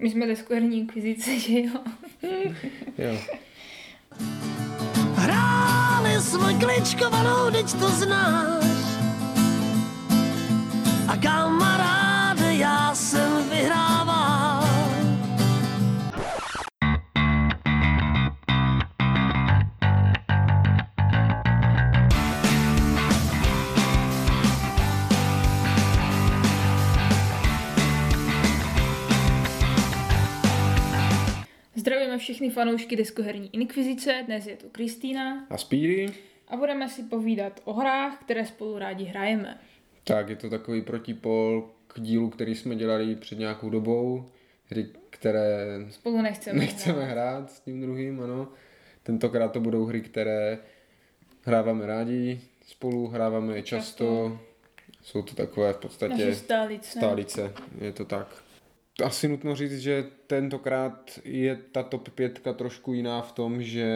My jsme deskoherní inkvizice, že jo? Jo. Hráli jsme kličkovanou, teď to znáš. A kamaráde, všechny fanoušky deskoherní inkvizice, dnes je tu Kristýna A Speedy? a budeme si povídat o hrách, které spolu rádi hrajeme. Tak, je to takový protipol k dílu, který jsme dělali před nějakou dobou. Hry, které Spolu nechceme, nechceme hrát s tím druhým, ano. Tentokrát to budou hry, které hráváme rádi, spolu hráváme je často. Jsou to takové v podstatě stálice. stálice, je to tak. Asi nutno říct, že tentokrát je ta top 5 trošku jiná v tom, že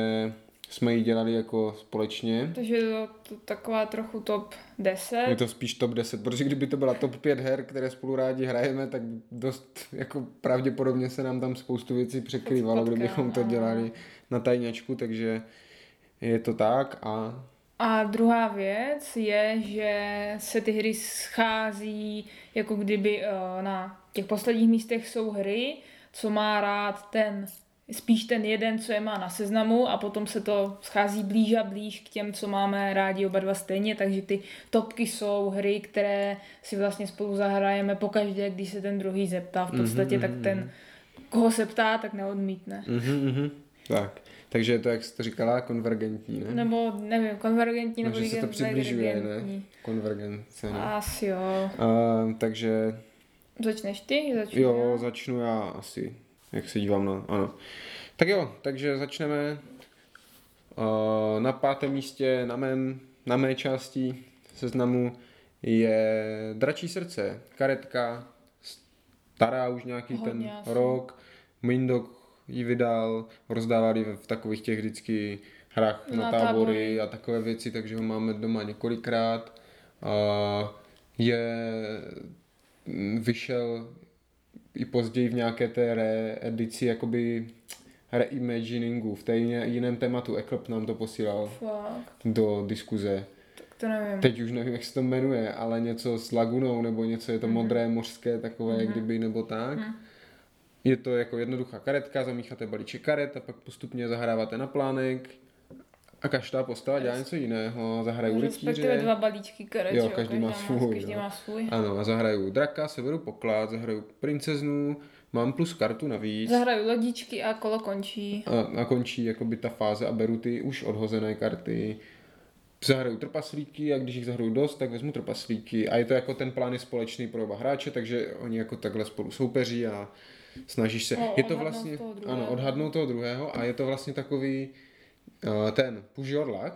jsme ji dělali jako společně. Takže je to, to taková trochu top 10. Je to spíš top 10, protože kdyby to byla top 5 her, které spolu rádi hrajeme, tak dost jako pravděpodobně se nám tam spoustu věcí překrývalo, kdybychom to dělali na tajňačku, takže je to tak a A druhá věc je, že se ty hry schází, jako kdyby eh, na těch posledních místech jsou hry, co má rád ten, spíš ten jeden, co je má na seznamu a potom se to schází blíž a blíž k těm, co máme rádi oba dva stejně, takže ty topky jsou hry, které si vlastně spolu zahrajeme pokaždé, když se ten druhý zeptá v podstatě, Mhm, tak mhm, ten, koho se ptá, tak neodmítne. mhm, mhm. tak. Takže je to, jak jsi to říkala, konvergentní, ne? Nebo nevím, konvergentní nebo Takže se to přibližuje, ne? Konvergence, ne? Asi jo. A, takže Začneš ty? Začnu Jo, já? začnu já asi, jak se dívám na, ano. Tak jo, takže začneme uh, na pátém místě na, mém, na mé části seznamu je Dračí srdce, karetka, stará už nějaký Hodně ten asi. rok, Mindok ji vydal, rozdávali v, v takových těch vždycky hrách na, Na tábory, tábory. a takové věci, takže ho máme doma několikrát. Uh, je mm, vyšel i později v nějaké té reedici jakoby reimaginingu, v té jiné, jiném tématu. Eklep nám to posílal Fakt, do diskuze. tak to nevím. Teď už nevím, jak se to jmenuje, ale něco s lagunou, nebo něco je to modré, mořské, takové, jak kdyby, nebo tak. Je to jako jednoduchá karetka, zamícháte balíček karet a pak postupně zahráváte na plánek a každá postava dělá něco jiného. Zahraju rytíře. dva balíčky karet, Jo, každý má svůj, Každý má svůj. Ano, a zahraju draka, severu poklad, zahraju princeznu, mám plus kartu navíc. Zahraju lodičky a kolo končí. a, a končí jakoby ta fáze a beru ty už odhozené karty. Zahraju trpaslíky a když jich zahraju dost, tak vezmu trpaslíky a je to jako ten plán je společný pro oba hráče, takže oni jako takhle spolu soupeří a snažíš se. Je to vlastně, toho druhého. ano, odhadnout toho druhého a je to vlastně takový uh, ten push your luck,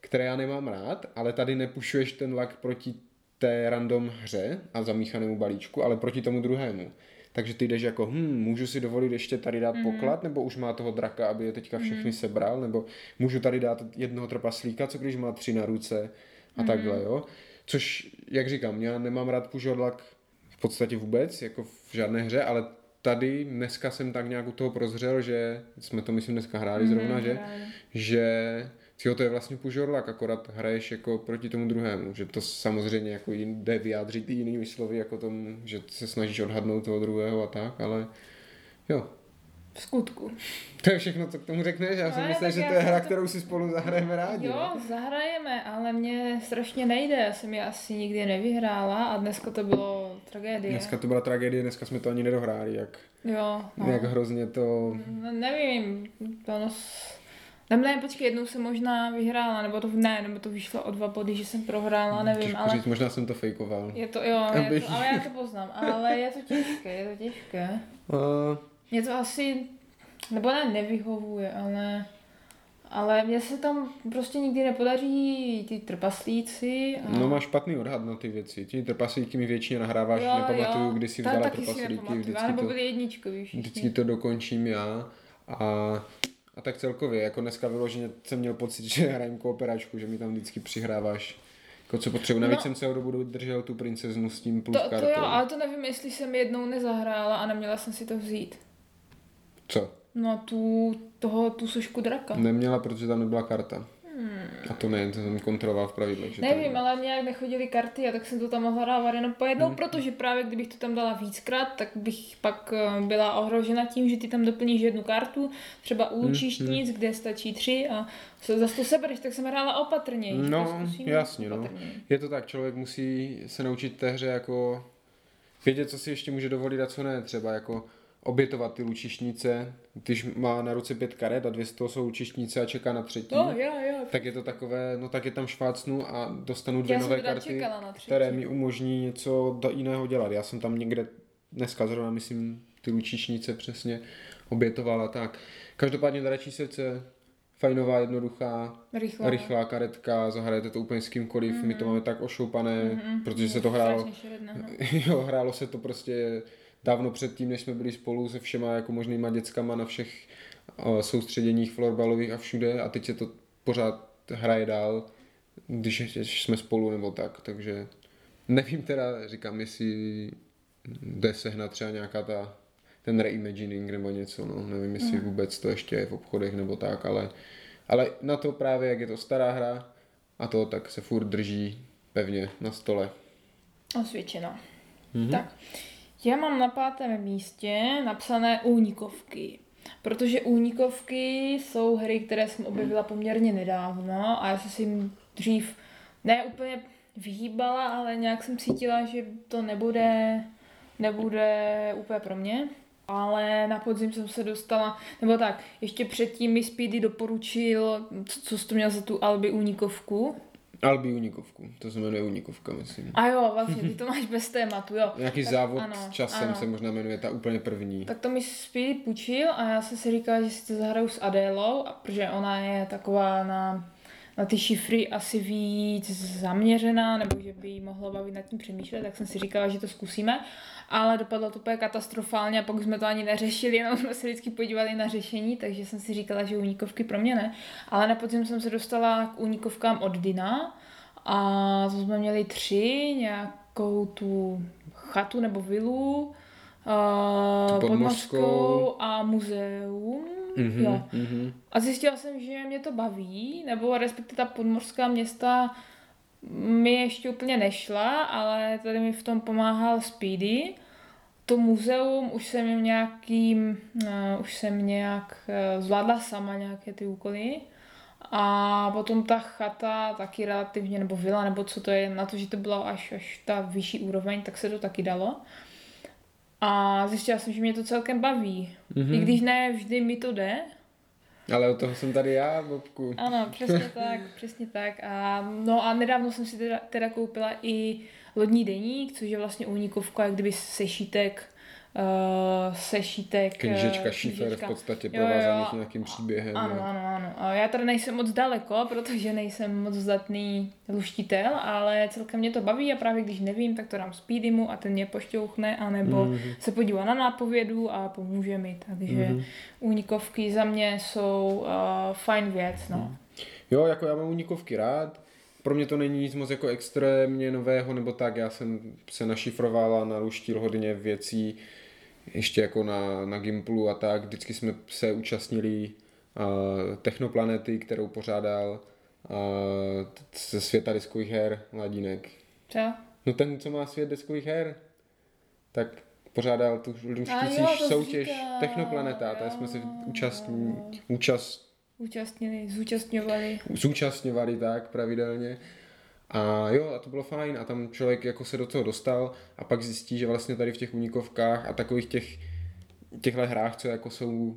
které já nemám rád, ale tady nepušuješ ten luck proti té random hře a zamíchanému balíčku, ale proti tomu druhému. Takže ty jdeš jako, hm, můžu si dovolit ještě tady dát mm. poklad, nebo už má toho draka, aby je teďka všechny mm. sebral, nebo můžu tady dát jednoho trpaslíka, co když má tři na ruce a mm. takhle, jo. Což, jak říkám, já nemám rád luck v podstatě vůbec, jako v žádné hře, ale tady dneska jsem tak nějak u toho prozřel, že jsme to myslím dneska hráli Mhm, zrovna, že, hráli. že Jo, to je vlastně luck, akorát hraješ jako proti tomu druhému, že to samozřejmě jako jde vyjádřit i jinými slovy, jako tomu, že se snažíš odhadnout toho druhého a tak, ale jo. V skutku. To je všechno, co k tomu řekneš, já si No, myslím, tak že to je jsem hra, to- kterou si spolu zahrajeme rádi. Jo, ne? zahrajeme, ale mě strašně nejde. Já jsem je asi nikdy nevyhrála a dneska to bylo tragédie. Dneska to byla tragédie, dneska jsme to ani nedohráli, jak, Jo, no. jak hrozně to... No, nevím, to no, s- nebo ne, počkej, jednou jsem možná vyhrála, nebo to ne, nebo to vyšlo o dva body, že jsem prohrála, nevím, Těžko ale říct, možná jsem to fejkoval. je to, jo, je to, ale já to poznám, ale je to těžké, je to těžké. Uh, Mě to asi, nebo ne, nevyhovuje, ale, ale mně se tam prostě nikdy nepodaří ty trpaslíci. A... no máš špatný odhad na ty věci. Ti trpaslíky mi většině nahráváš, nepamatuju, kdy si Ta- vzala si trpaslíky, vždycky to, byli všichni. vždycky to dokončím já. A, a tak celkově, jako dneska vyloženě jsem měl pocit, že hrajem kooperačku, že mi tam vždycky přihráváš Jako co potřebuji. Navíc No. jsem celou dobu držel tu princeznu s tím plus To, to kartou. jo, ale to nevím, jestli jsem jednou nezahrála a neměla jsem si to vzít. Co? No tu, toho, tu sošku draka. Neměla, protože tam nebyla karta. A to ne, to jsem kontroloval v pravidlech. Hmm. Nevím, ale nějak nechodily karty a tak jsem to tam mohla dávat jenom po jednou, Hmm. protože právě kdybych to tam dala víckrát, tak bych pak eh, byla ohrožena tím, že ty tam doplníš jednu kartu, třeba Hmm, u lučištnic, kde stačí tři a se- zase to sebereš, tak jsem hrála opatrněji. No, jasně, no. Je to tak, člověk musí se naučit té hře jako vědět, co si ještě může dovolit a co ne. Třeba jako obětovat ty lučišnice, když má na ruce pět karet a dvě z toho jsou lučišnice a čeká na třetí. No, jo, jo. tak je to takové, no tak je tam švácnu a dostanu dvě Já nové karty, které mi umožní něco jiného dělat. Já jsem tam někde dneska zrovna, myslím, ty lučišnice přesně obětovala tak. Každopádně dračí srdce, fajnová, jednoduchá, Rychlá. rychlá karetka, zahrajete to úplně s kýmkoliv, mm-hmm. my to máme tak ošoupané, mm-hmm. protože se to No, hrálo, no. jo, hrálo se to prostě dávno předtím, než jsme byli spolu se všema jako možnýma dětskama na všech uh, soustředěních florbalových a všude a teď se to pořád hraje dál, když jsme spolu nebo tak, takže nevím teda, říkám, jestli jde sehnat třeba nějaká ta ten reimagining nebo něco, no, nevím, jestli Mhm. vůbec to ještě je v obchodech nebo tak, ale, ale na to právě, jak je to stará hra a to, tak se furt drží pevně na stole. Osvědčeno. Mm-hmm. Tak, já mám na pátém místě napsané únikovky. Protože únikovky jsou hry, které jsem objevila poměrně nedávno a já jsem si jim dřív ne úplně vyhýbala, ale nějak jsem cítila, že to nebude, nebude úplně pro mě. Ale na podzim jsem se dostala, nebo tak, ještě předtím mi Speedy doporučil, co, co jsi to měl za tu Albi únikovku. Albi Unikovku, to se jmenuje Unikovka, myslím. A jo, vlastně, ty to máš bez tématu, jo. Nějaký Tak závod ano, s časem ano. se možná jmenuje ta úplně první. Tak to mi Speedy půjčil a já jsem si říkala, že si to zahraju s Adélou, protože ona je taková na, na ty šifry asi víc zaměřená, nebo že by jí mohlo bavit nad tím přemýšlet, tak jsem si říkala, že to zkusíme. Ale dopadlo to úplně katastrofálně a pak jsme to ani neřešili, jenom jsme se vždycky podívali na řešení, takže jsem si říkala, že únikovky pro mě ne. Ale na podzim jsem se dostala k únikovkám od Dina a to jsme měli tři, nějakou tu chatu nebo vilu, Uh, podmořskou podmořskou. a muzeum. Mhm, Jo. mhm. A zjistila jsem, že mě to baví, nebo respektive ta podmořská města mi ještě úplně nešla, ale tady mi v tom pomáhal Speedy. To muzeum už jsem jim nějakým, uh, už jsem nějak uh, zvládla sama nějaké ty úkoly. A potom ta chata taky relativně, nebo vila, nebo co to je, na to, že to bylo až, až ta vyšší úroveň, tak se to taky dalo. A zjistila jsem, že mě to celkem baví. Mm-hmm. I když ne vždy mi to jde. Ale od toho jsem tady já, Bobku. Ano, přesně tak, přesně tak. A, no a nedávno jsem si teda, teda koupila i lodní deník, což je vlastně únikovka, jak kdyby sešítek, uh, sešítek... eh, Knížečka šifer v podstatě provázaných nějakým příběhem. Ano, jo. ano, ano. A já tady nejsem moc daleko, protože nejsem moc zdatný luštitel, ale celkem mě to baví a právě když nevím, tak to dám Speedymu a ten mě pošťouchne, anebo Mhm. mm-hmm. se podívá na nápovědu a pomůže mi. Takže mm-hmm. únikovky za mě jsou uh, fajn věc, no. Jo, jako já mám unikovky rád. Pro mě to není nic moc jako extrémně nového, nebo tak, já jsem se našifroval a naluštil hodně věcí, ještě jako na, na Gimplu a tak. Vždycky jsme se účastnili uh, Technoplanety, kterou pořádal uh, ze světa diskových her Ladínek. Co? No ten, co má svět deskových her, tak pořádal tu to soutěž říkal, Technoplaneta, tak jsme se účastní, účast, Účastnili, zúčastňovali. zúčastňovali tak pravidelně. A jo, a to bylo fajn a tam člověk jako se do toho dostal a pak zjistí, že vlastně tady v těch unikovkách a takových těch těchto hrách, co jako jsou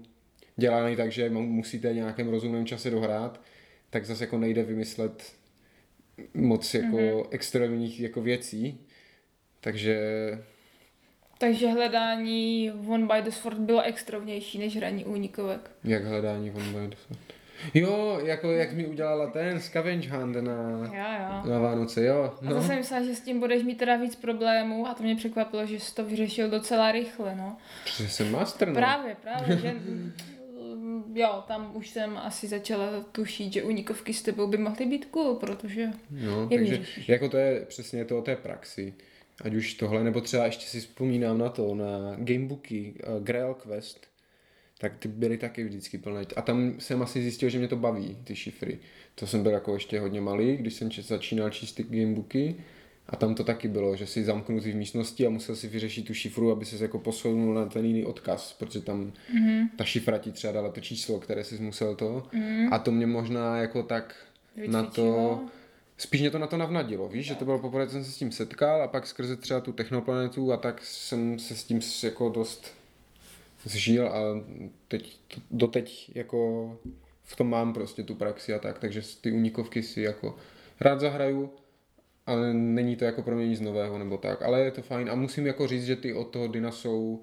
dělány tak, že mu- musíte nějakém rozumném čase dohrát, tak zase jako nejde vymyslet moc jako mm-hmm. extrémních jako věcí. Takže Takže hledání One by the Sword bylo extrovnější než hraní únikovek. jak hledání von Birdsa. Jo, jako jak mi udělala ten Scavenge Hunt na, Jo, jo. na Vánoce, jo. A to No. jsem myslela, že s tím budeš mít teda víc problémů a to mě překvapilo, že jsi to vyřešil docela rychle, no. Protože jsem master, no. Právě, právě, že jo, tam už jsem asi začala tušit, že unikovky s tebou by mohly být cool, protože No, je takže vyřešíš. jako to je přesně to o té praxi. Ať už tohle, nebo třeba ještě si vzpomínám na to, na gamebooky, uh, Grail Quest, tak ty byly taky vždycky plné. A tam jsem asi zjistil, že mě to baví, ty šifry. To jsem byl jako ještě hodně malý, když jsem začínal číst ty gamebooky. A tam to taky bylo, že si zamknutý v místnosti a musel si vyřešit tu šifru, aby se jako posunul na ten jiný odkaz, protože tam mm-hmm. ta šifra ti třeba dala to číslo, které jsi musel to. Mm-hmm. A to mě možná jako tak na to, Vycvičilo. spíš mě to na to navnadilo, víš, že to bylo poprvé, co jsem se s tím setkal a pak skrze třeba tu technoplanetu a tak jsem se s tím jako dost zžil a teď, doteď jako v tom mám prostě tu praxi a tak, takže ty unikovky si jako rád zahraju, ale není to jako pro mě nic nového nebo tak, ale je to fajn a musím jako říct, že ty od toho Dina jsou,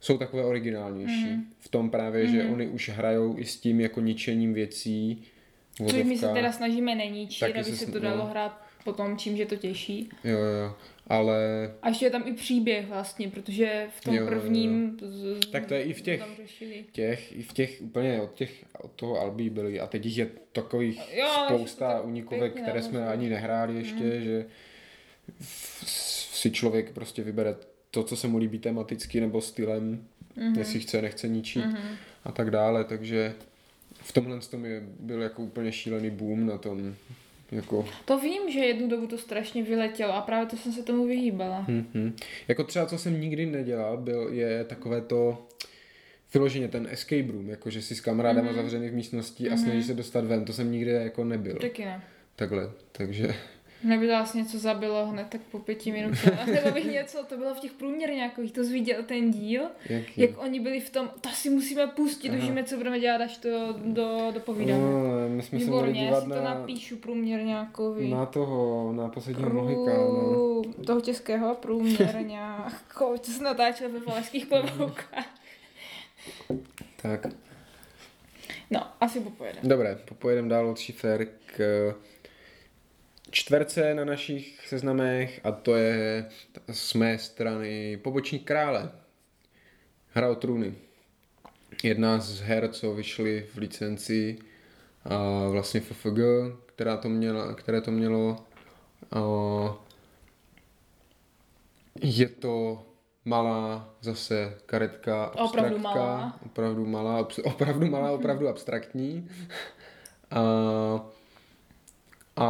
jsou takové originálnější. Mm. V tom právě, mm. že oni už hrajou i s tím jako ničením věcí. Což my se teda snažíme neníčit, aby se to dalo no. hrát potom, čím, že to těší. Jo, jo, ale A ještě je tam i příběh vlastně, protože v tom Jo, jo, jo. prvním... z- Tak to je i v těch- těch, i v těch úplně od těch, od toho Albi byly a teď jich je takových Jo, spousta tak unikovek, pěkně které jsme navazuje. ani nehráli ještě, Mhm. že si člověk prostě vybere to, co se mu líbí tematicky nebo stylem, Mhm. jestli chce, nechce ničit a tak dále, takže v tomhle tom je, byl jako úplně šílený boom na tom, jako, To vím, že jednu dobu to strašně vyletělo a právě to jsem se tomu vyhýbala. hm, hm. jako třeba, co jsem nikdy nedělal, byl, je takové to, vyloženě ten escape room, jako že si s kamarádama Mhm. zavřený v místnosti a snažíš se dostat ven, to jsem nikdy jako nebyl. Taky ne. Takhle, takže Mě by vás něco zabilo hned tak po pěti minutách. Nebo bych něco, to bylo v těch průměrňákových, to jsi viděl ten díl, jaký? jak oni byli v tom, to si musíme pustit, Aha. už víme, co budeme dělat, až to do, dopovídáme. No, my jsme se měli Výborně, já dívat si to na, napíšu průměrňákovi. na toho, na posledního. Prů... toho českého průměrňáko, co se natáčel ve Valašských kloboukách. Tak, No, asi popojedeme. dobré, popojedeme dál od šifer k čtverce na našich seznamech a to je z mé strany Pobočník krále. Hra o trůny. Jedna z her, co vyšly v licenci a vlastně FFG, která to měla, které to mělo. A je to malá zase karetka Opravdu abstraktka, malá. opravdu malá, opravdu malá, opravdu abstraktní. A, a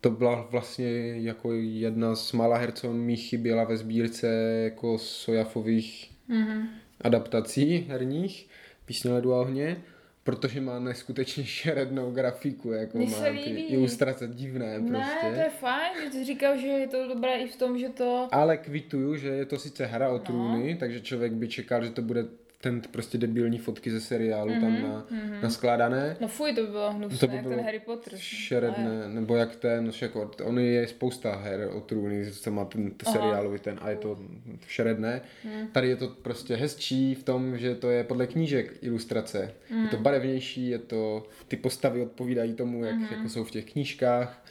to byla vlastně jako jedna z mála her, co mi chyběla ve sbírce jako sojafových Mhm. adaptací herních, písně ledu a ohně, protože má neskutečně šerednou grafiku, jako Mně má se ty líbí. ilustrace divné prostě. Ne, to je fajn, ty jsi říkal, že je to dobré i v tom, že to... Ale kvituju, že je to sice hra o trůny, takže člověk by čekal, že to bude ten prostě debilní fotky ze seriálu mm-hmm, tam na, mm-hmm. naskládané. No fuj, to by bylo hnusné, To by jak bylo ten Harry Potter. Šeredné, nebo jak ten, no jako, on je spousta her o trůny, co má ten t- Aha. seriálový ten a je to šeredné. Tady je to prostě hezčí v tom, že to je podle knížek ilustrace. Je to barevnější, je to, ty postavy odpovídají tomu, jak jako jsou v těch knížkách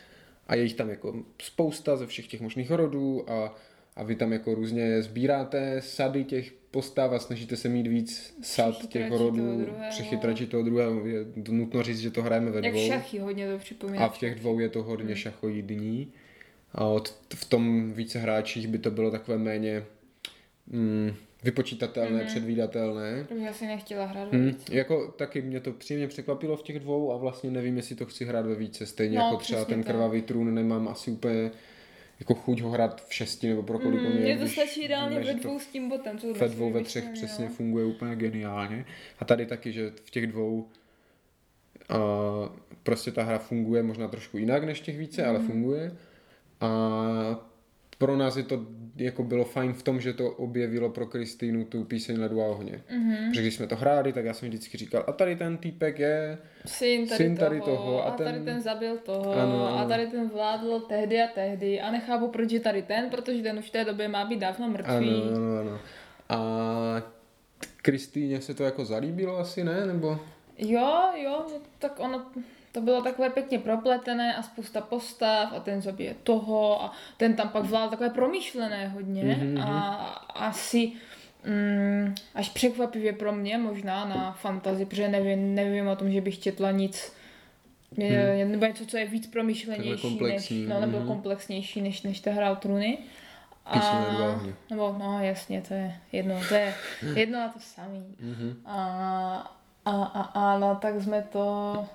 a je jich tam jako spousta ze všech těch možných rodů a, a vy tam jako různě sbíráte sady těch postav a snažíte se mít víc sad těch rodů, druhého. přechytračit toho druhého. Je nutno říct, že to hrajeme ve Jak dvou. šachy hodně to připomíná. A v těch dvou je to hodně Hmm. šachoidní. A od, v tom více hráčích by to bylo takové méně mm, vypočítatelné, Mhm. předvídatelné. To bych asi nechtěla hrát víc. jako taky mě to příjemně překvapilo v těch dvou a vlastně nevím, jestli to chci hrát ve více. Stejně No, jako třeba ten tak. krvavý trůn nemám asi úplně jako chuť ho hrát v šesti nebo pro kolik Mm, je, Mně to stačí ideálně ve dvou s tím botem. co ve dvou, ve třech přesně no. funguje úplně geniálně. A tady taky, že v těch dvou a prostě ta hra funguje možná trošku jinak než těch více, ale Mhm. funguje. A pro nás je to jako bylo fajn v tom, že to objevilo pro Kristýnu tu píseň Ledu a ohně. Mhm. Protože když jsme to hráli, tak já jsem vždycky říkal, a tady ten týpek je, Syn tady, Syn tady toho, toho a a tady ten- ten zabil toho Ano, a tady ten vládl tehdy a tehdy a nechápu, proč je tady ten, protože ten už v té době má být dávno mrtvý. ano, ano, ano. A Kristýně se to jako zalíbilo asi, ne? Nebo Jo, jo, tak ono, to bylo takové pěkně propletené a spousta postav a ten zabije toho a ten tam pak vládl takové promyšlené hodně Mhm, a asi, mm, až překvapivě pro mě možná na fantazi, protože nevím, nevím o tom, že bych četla nic hmm. nebo něco, co je víc promyšlenější, než, no, nebo mhm. komplexnější než, než ta hra o trůny. Odvážně. nebo no jasně, to je jedno, to je jedno a to samý. Mhm. A, a, a, a no, tak jsme to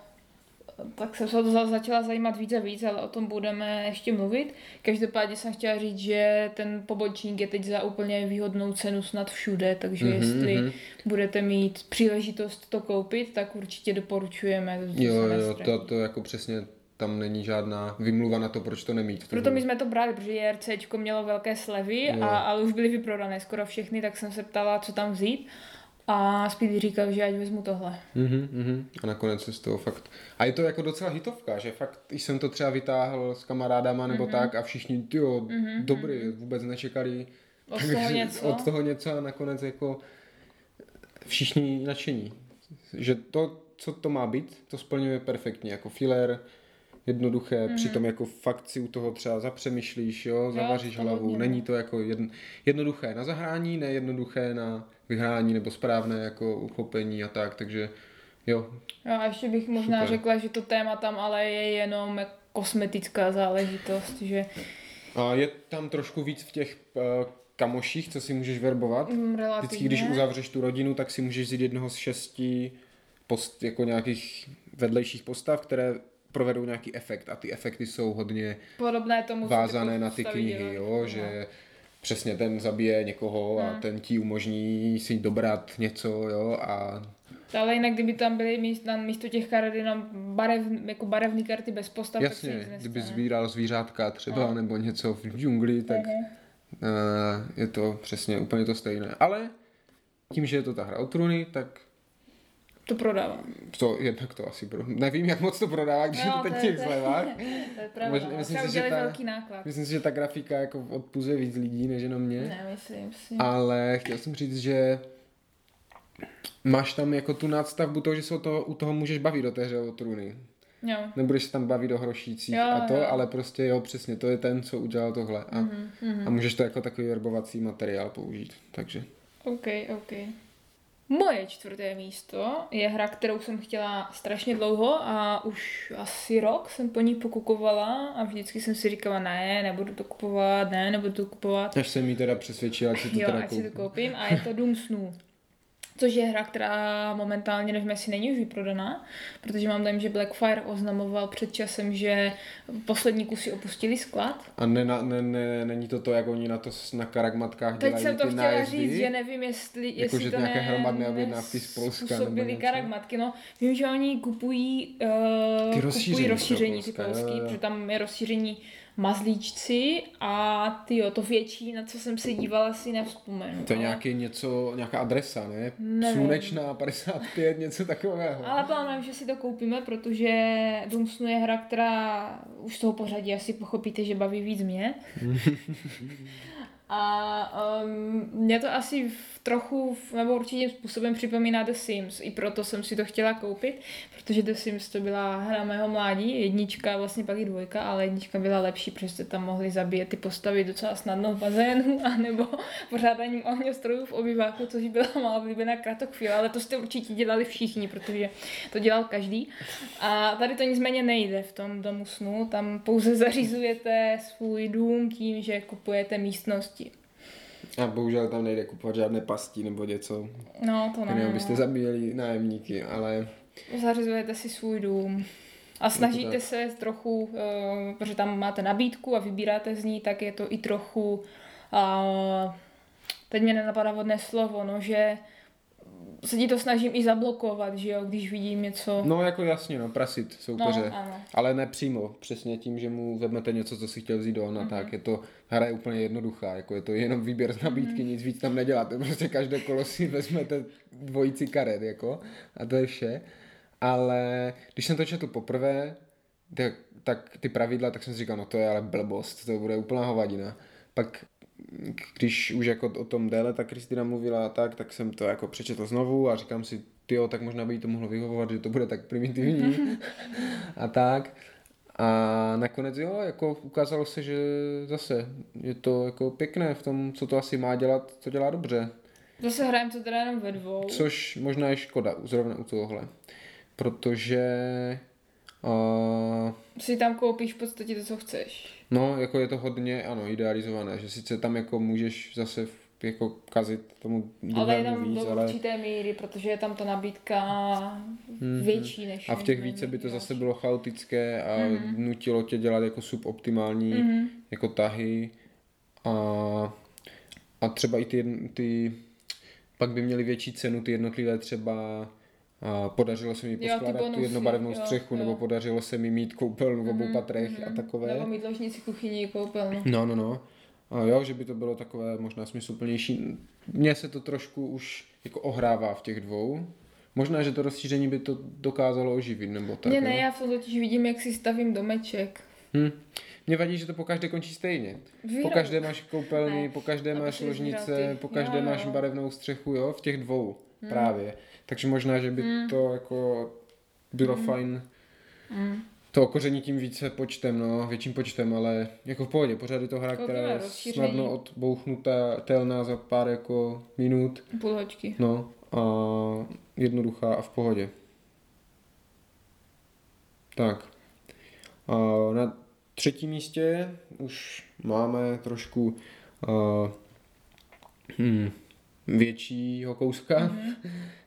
tak jsem se o to za- začala zajímat víc a víc, ale o tom budeme ještě mluvit. Každopádně jsem chtěla říct, že ten pobočník je teď za úplně výhodnou cenu snad všude, takže Mhm, mm-hmm. jestli mhm. budete mít příležitost to koupit, tak určitě doporučujeme. to Jo, jo, to, to jako přesně tam není žádná vymluva na to, proč to nemít. Proto my jsme to brali, protože JRCčko mělo velké slevy, Jo. a, ale už byly vyprodané skoro všechny, tak jsem se ptala, co tam vzít. A Speedy říkal, že ať vezmu tohle. Mhm, mhm. A nakonec se z toho fakt... A je to jako docela hitovka, že fakt, když jsem to třeba vytáhl s kamarádama nebo Mhm. tak a všichni, jo, dobrý, vůbec nečekali Od Takže toho něco. Od toho něco a nakonec jako všichni nadšení. Že to, co to má být, to splňuje perfektně. Jako filler, jednoduché, mm. přitom jako fakt si u toho třeba zapřemýšlíš, jo, zavaříš to hlavu. hodně, no. Není to jako jedn, jednoduché na zahrání, ne jednoduché na vyhrání nebo správné jako uchopení a tak, takže jo, Jo, a ještě bych možná Super. řekla, že to téma tam ale je jenom jako kosmetická záležitost, že A je tam trošku víc v těch uh, kamoších, co si můžeš verbovat. mm, Vždycky, relativně. když uzavřeš tu rodinu, tak si můžeš vzít jednoho z šesti post, jako nějakých vedlejších postav, které provedou nějaký efekt a ty efekty jsou hodně Podobné tomu, vázané na ty knihy, jo, No. že přesně ten zabije někoho a Hmm. ten ti umožní si dobrat něco, jo, a Ale jinak, kdyby tam byly míst, na místo těch karet jenom barev, jako barevné karty bez postav, tak jasně, nestane. kdyby sbíral zvířátka třeba, No. nebo něco v džungli, tak Mhm. uh, je to přesně úplně to stejné. Ale tím, že je to ta hra o trůny, tak To prodávám. to jednak to asi pro... Nevím, jak moc to prodává, když je to teď v těch slevách. to je pravda. Možná- no. myslím Třeba si, že ta- velký náklad. Myslím si, že ta grafika jako odpuzuje víc lidí, než jenom mě. Ne, myslím si. Ale chtěl jsem říct, že máš tam jako tu nadstavbu toho, že se o toho, u toho můžeš bavit do té hře o trůny. Jo. Nebudeš se tam bavit o hrošících Jo, a to, jo. ale prostě jo, přesně, to je ten, co udělal tohle. A, Mhm, a můžeš to jako takový verbovací materiál použít. Takže OK, OK. Moje čtvrté místo je hra, kterou jsem chtěla strašně dlouho a už asi rok jsem po ní pokukovala a vždycky jsem si říkala, ne, nebudu to kupovat, ne, nebudu to kupovat. až jsem mi teda přesvědčil, ať si to Jo, teda ať si to koupím. koupím a je to Doom snů. Což je hra, která momentálně nevím, jestli není už vyprodaná, protože mám dojem, že Blackfire oznamoval před časem, že poslední kusy opustili sklad. A ne, ne, ne, není to to, jak oni na to na karagmatkách Teď dělají jsem to chtěla nájezdy? říct, že nevím, jestli, Jako, jestli že to nějaké ne, hromadné objednávky z Polska něco? karagmatky. No, vím, že oni kupují, uh, Ty rozšíření kupují rozšíření ty polský, jo, jo. protože tam je rozšíření mazlíčci a ty jo, to větší, na co jsem se dívala, si nevzpomenu. To je ale- nějaký něco, nějaká adresa, ne? Nevím. Slunečná 55, něco takového. Ale plánujeme, že si to koupíme, protože Doom Snu je hra, která už z toho pořadí asi pochopíte, že baví víc mě. A um, mě to asi v trochu, nebo určitým způsobem připomíná The Sims. I proto jsem si to chtěla koupit, protože The Sims to byla hra mého mládí, jednička, vlastně pak i dvojka, ale jednička byla lepší, protože jste tam mohli zabíjet ty postavy docela snadno v bazénu, anebo pořádáním ohňostrojů v obyváku, což byla má oblíbená kratochvíle, ale to jste určitě dělali všichni, protože to dělal každý. A tady to nicméně nejde v tom domu snu, tam pouze zařizujete svůj dům tím, že kupujete místnosti. A bohužel tam nejde kupovat žádné pasti nebo něco, No, to ne, no. zabíjeli nájemníky, ale Zařizujete si svůj dům. A snažíte se trochu, uh, protože tam máte nabídku a vybíráte z ní, tak je to i trochu, uh, teď mě nenapadá vodné slovo, no, že se ti to snažím i zablokovat, že jo, když vidím něco. no jako jasně, no, prasit soupeře. No, ano. Ale ne přímo, přesně tím, že mu vezmete něco, co si chtěl vzít on Mhm. a tak. Je to, hra je úplně jednoduchá, jako je to jenom výběr z nabídky, nic víc tam neděláte. Prostě každé kolo si vezmete dvojici karet, jako, a to je vše. Ale když jsem to četl poprvé, tak, tak ty pravidla, tak jsem si říkal, no to je ale blbost, to bude úplná hovadina. Pak když už jako o tom déle ta Kristina mluvila a tak, tak jsem to jako přečetl znovu a říkám si, tyjo, tak možná by jí to mohlo vyhovovat, že to bude tak primitivní a tak. A nakonec jo, jako ukázalo se, že zase je to jako pěkné v tom, co to asi má dělat, co dělá dobře. Zase hrajeme to teda jenom ve dvou. Což možná je škoda, zrovna u tohohle. Protože uh, Si tam koupíš v podstatě to, co chceš. No, jako je to hodně, ano, idealizované, že sice tam jako můžeš zase jako kazit tomu Ale druhému jenom víc, do ale určité míry, protože je tam ta nabídka větší než a v těch více by to zase bylo chaotické a Mhm. nutilo tě dělat jako suboptimální Mhm. jako tahy a, a třeba i ty, ty pak by měly větší cenu ty jednotlivé třeba podařilo se mi poskládat tu bonusy, jednobarevnou jo, střechu, jo. nebo podařilo se mi mít koupelnu v obou Mhm, patrech a mhm. takové. Nebo mít ložnici, kuchyni, koupelnu. No, no, no. A jo, že by to bylo takové možná smysluplnější. Mně se to trošku už jako ohrává v těch dvou. Možná, že to rozšíření by to dokázalo oživit, nebo tak. Ne, jo? ne, já v tom totiž vidím, jak si stavím domeček. Hm. Mně vadí, že to po každé končí stejně. Po každé máš koupelny, Ne. po každé máš ložnice, po každé Jo, máš jo. barevnou střechu, jo, v těch dvou právě. Takže možná, že by Hmm. to jako bylo fajn Mm. to okoření tím více počtem, no, větším počtem, ale jako v pohodě, pořád je to hra, která je snadno odbouchnutelná za pár jako minut, Půl hoďky. no, a jednoduchá a v pohodě. Tak. A na třetím místě už máme trošku uh, hmm, většího kouska Mhm.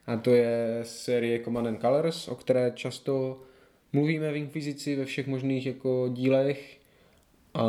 A to je série Command and Colors, o které často mluvíme v Inkvizici ve všech možných jako dílech a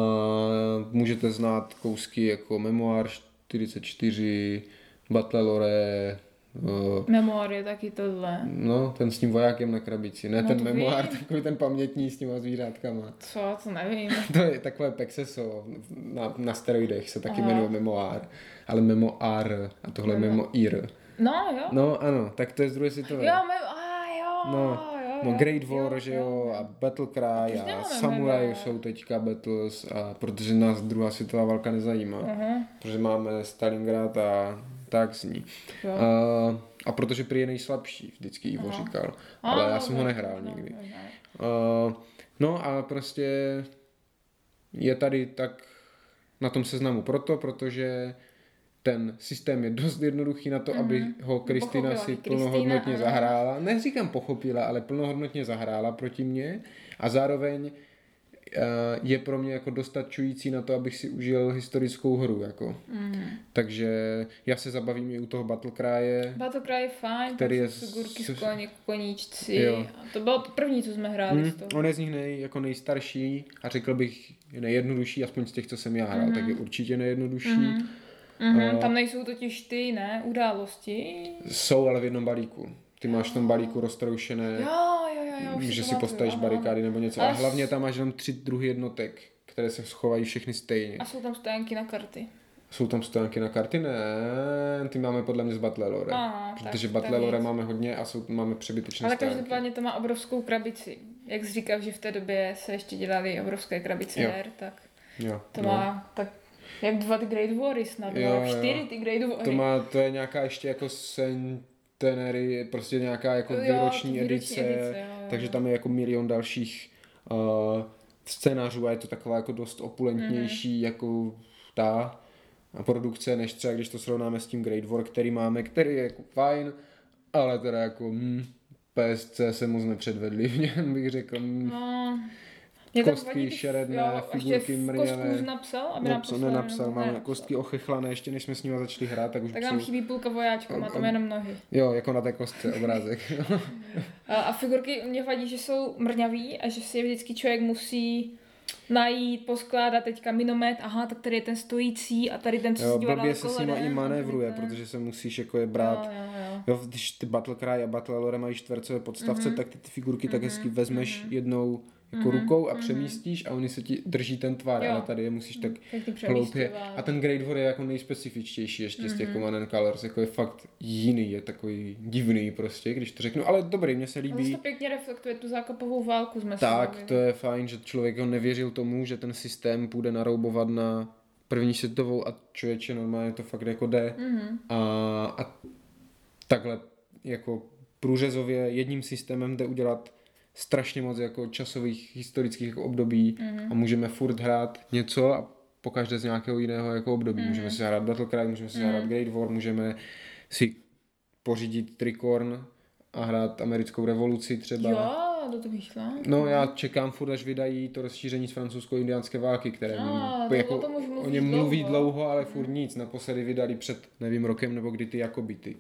můžete znát kousky jako Memoir 44, Battle Lore, uh, Memoir je taky tohle. no, ten s tím vojákem na krabici, ne No ten to memoár, vím. takový ten pamětní s těma zvířátkama. Co, to nevím. To je takové pexeso na, na steroidech se taky Aha. jmenuje memoár, ale memoár a tohle je Memo- memoír. No, jo. No ano, tak to je z druhé světové. Jo, me, a jo, No, jo, No jo, Great War, že jo, a Battle Cry a Samurai jsou teďka battles, a protože nás druhá světová válka nezajímá. Aha, Protože máme Stalingrad a tak zní. jo. A, a protože prý je nejslabší, vždycky Ivo Aha. říkal. A, Ale já no, jsem ho no, nehrál no, nikdy. no, no. Uh, no a prostě je tady tak na tom seznamu proto, protože ten systém je dost jednoduchý na to, mm-hmm. aby ho Kristina si Kristýna, plnohodnotně ano. zahrála. Neříkám pochopila, ale plnohodnotně zahrála proti mně a zároveň uh, je pro mě jako dostačující na to, abych si užil historickou hru. Jako. Mm. Takže já se zabavím i u toho Battle Crye. Battlecry je fajn, Který je figurky s- koně, koníčci. Jo. A to bylo první, co jsme hráli z toho. on je z nich nej, jako nejstarší a řekl bych je nejjednodušší, aspoň z těch, co jsem já hrál, mm-hmm. tak je určitě nejjednodušší. Mm-hmm. Mhm, A- tam nejsou totiž ty, ne, události. Jsou ale v jednom balíku. Ty máš v tom balíku roztroušené, Jo, jo, jo, jo. že si postavíš aha. barikády nebo něco. Ale A hlavně tam máš jenom tři druhy jednotek, které se schovají všechny stejně. A jsou tam stojanky na karty. Jsou tam stojánky na karty? Ne, ty máme podle mě z Battle Lore. Aha, protože tak- Battle tak Lore nic. máme hodně a jsou, máme přebytečné Ale stojánky. každopádně to má obrovskou krabici. Jak jsi říkal, že v té době se ještě dělali obrovské krabice Jo. her, tak Jo, to no. má tak jak dva ty Great Wary snad, Jo, jo. čtyři ty Great Wary. To, má, to je nějaká ještě jako centenary, prostě nějaká jako Jo, výroční, edice, edice, jo, jo, takže tam je jako milion dalších uh, scénářů a je to taková jako dost opulentnější Mhm. jako ta produkce, než třeba když to srovnáme s tím Great War, který máme, který je jako fajn, ale teda jako hm, PSC se moc nepředvedli v něm, bych řekl. hm. No, mě Kostky šeredné, jo, figurky mrňavé. kostku napsal, aby Napsal, napsal, nenapsal, nebo máme ne, kostky ochechlané, ještě než jsme s nimi začali hrát, tak už Tak nám chybí půlka vojáčka, má tam jenom nohy. jo, jako na té kostce obrázek. A, a figurky mě vadí, že jsou mrňavý a že si je vždycky člověk musí najít, poskládat teďka minomet, aha, tak tady je ten stojící a tady ten, co Jo, se blbě se s nima i manévruje, ten- protože se musíš jako je brát. Jo, jo, jo. Jo, když ty Battle Cry a Battle Lore mají čtvercové podstavce, tak ty, ty figurky tak hezky vezmeš jednou jako rukou a přemístíš a oni se ti drží ten tvar, Jo. ale tady je musíš tak Pěkně hloupě. A ten Great War je jako nejspecifičtější ještě z těch Command and Colors, jako je fakt jiný, je takový divný prostě, když to řeknu, ale dobrý, mně se líbí. to pěkně reflektuje tu zákopovou válku jsme Tak, to je fajn, že člověk ho nevěřil tomu, že ten systém půjde naroubovat na první světovou a člověče normálně to fakt jako jde. Mhm. A, a takhle jako průřezově jedním systémem jde udělat strašně moc jako časových historických jako období Mhm. a můžeme furt hrát něco a pokaždé z nějakého jiného jako období. Mhm. Můžeme si zahrát Battle Cry, můžeme si zahrát Great War, můžeme si pořídit Trikorn a hrát americkou revoluci třeba. Jo, do toho vyšla. No já čekám furt, až vydají to rozšíření z francouzsko-indiánské války, které A, m- to jako, o o něm mluví dlouho. dlouho, ale furt nic. Naposledy vydali před, nevím, rokem nebo kdy ty Jakobity.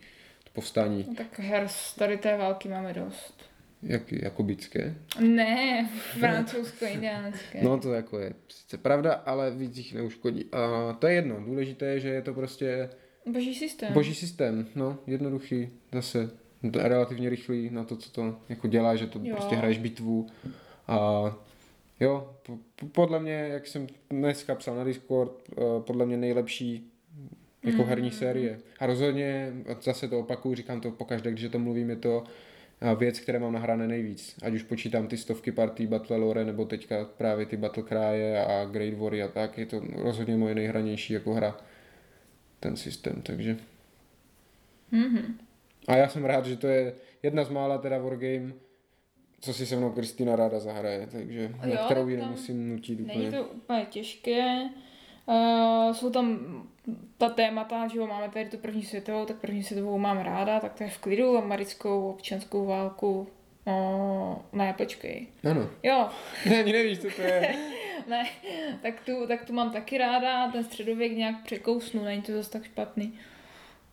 To povstání. No, tak her tady té války máme dost. Jak, jakobické. Ne, francouzsko-indiánské. No to jako je sice pravda, ale víc jich neuškodí. A to je jedno. Důležité je, že je to prostě Boží systém. boží systém. No, jednoduchý, zase relativně rychlý na to, co to jako dělá, že to Jo. prostě hraješ bitvu. A jo, po- po- podle mě, jak jsem dneska psal na Discord, eh, podle mě nejlepší jako Mm. herní série. A rozhodně, zase to opakuju, říkám to pokaždé, když o tom mluvím, je to věc, které mám nahrané nejvíc. Ať už počítám ty stovky partí Battle Lore, nebo teďka právě ty Battle Cry a Great War a tak, je to rozhodně moje nejhranější jako hra ten systém, takže. Mhm. A já jsem rád, že to je jedna z mála teda wargame, co si se mnou Kristýna ráda zahraje, takže Jo, na kterou ji nemusím nutit úplně. Není to úplně těžké. Uh, jsou tam ta témata, že jo, máme tady tu první světovou, tak první světovou mám ráda, tak to je v klidu, americkou občanskou válku. Uh, ne, počkej. Ano. Jo, Ne, ani nevíš, co to je. ne, tak tu, tak tu mám taky ráda, ten středověk nějak překousnu, není to zase tak špatný.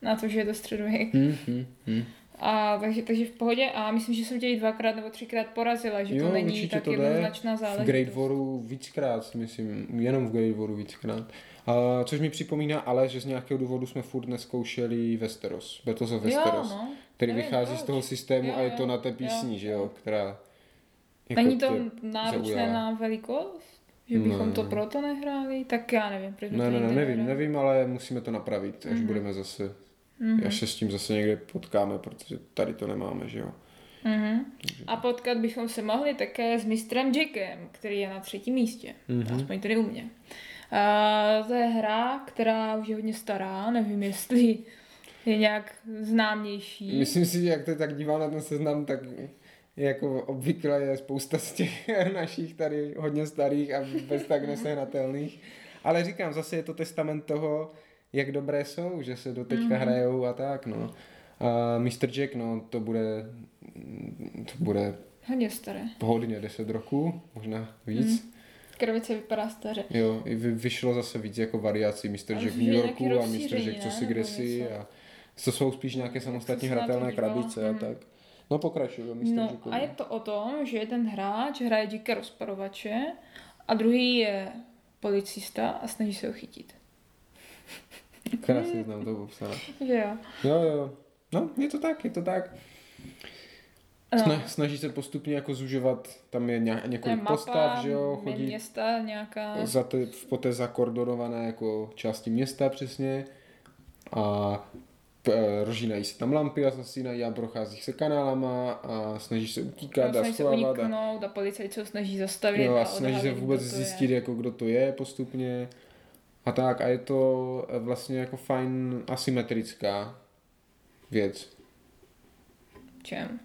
Na to, že je to středověk. hm, hm, hm. A takže, takže v pohodě a myslím, že jsem tě i dvakrát nebo třikrát porazila, že Jo, to není tak to jednoznačná V záležitost. Great Waru víckrát, myslím, jenom v Great Waru víckrát. A, což mi připomíná ale, že z nějakého důvodu jsme furt neskoušeli Westeros, Battles of Westeros, Jo, no. který Nevím vychází proč. z toho systému Jo, a je to jo, na té jo, písni, že jo, jo. která jako Není to náročné zaujala. na velikost? Že bychom Ne. to proto nehráli? Tak já nevím, proč Ne, to ne, ne, nevím, nevím, ale musíme to napravit, až Mhm. budeme zase, Mhm. až se s tím zase někde potkáme, protože tady to nemáme, že jo. Mhm. A potkat bychom se mohli také s mistrem Jackem, který je na třetím místě. Mhm. Aspoň tedy u mě. A to je hra, která už je hodně stará, nevím jestli je nějak známější. Myslím si, že jak to tak dívám na ten seznam, tak jako obvykle je spousta z těch našich tady hodně starých a bez tak nesehnatelných. Ale říkám, zase je to testament toho, jak dobré jsou, že se do teďka Mhm. hrajou a tak, no. A Mr. Jack, no, to bude, to bude Hodně staré. hodně 10 roků, možná víc. Mhm. Kravice vypadá staře. Jo, i vy, vyšlo zase víc jako variací Mr. Jack v New Yorku a Mr. Jack co si kdesi něco. a to jsou spíš nějaké samostatně hratelné krabice a mhm. tak. No pokračuj, jo, Mr. No Jackovi. a je to o tom, že jeden hráč hraje díka rozparovače a druhý je policista a snaží se ho chytit. Krásně znám to popsat. Že jo? Jo, jo. No, je to tak, je to tak. No. Sna- snaží se postupně jako zužovat, tam je ně- To je několik mapa, postav, že jo, chodí města nějaká. za ty, poté zakordonované jako části města přesně a p- rozžínají se tam lampy a zasínají a prochází se kanálama a snaží se utíkat a snaží se schovávat a, uniknout a policajt se ho snaží zastavit jo, a a snaží se vůbec zjistit, Je. jako kdo to je postupně a tak a je to eh, vlastně jako fajn asymetrická věc. Čem?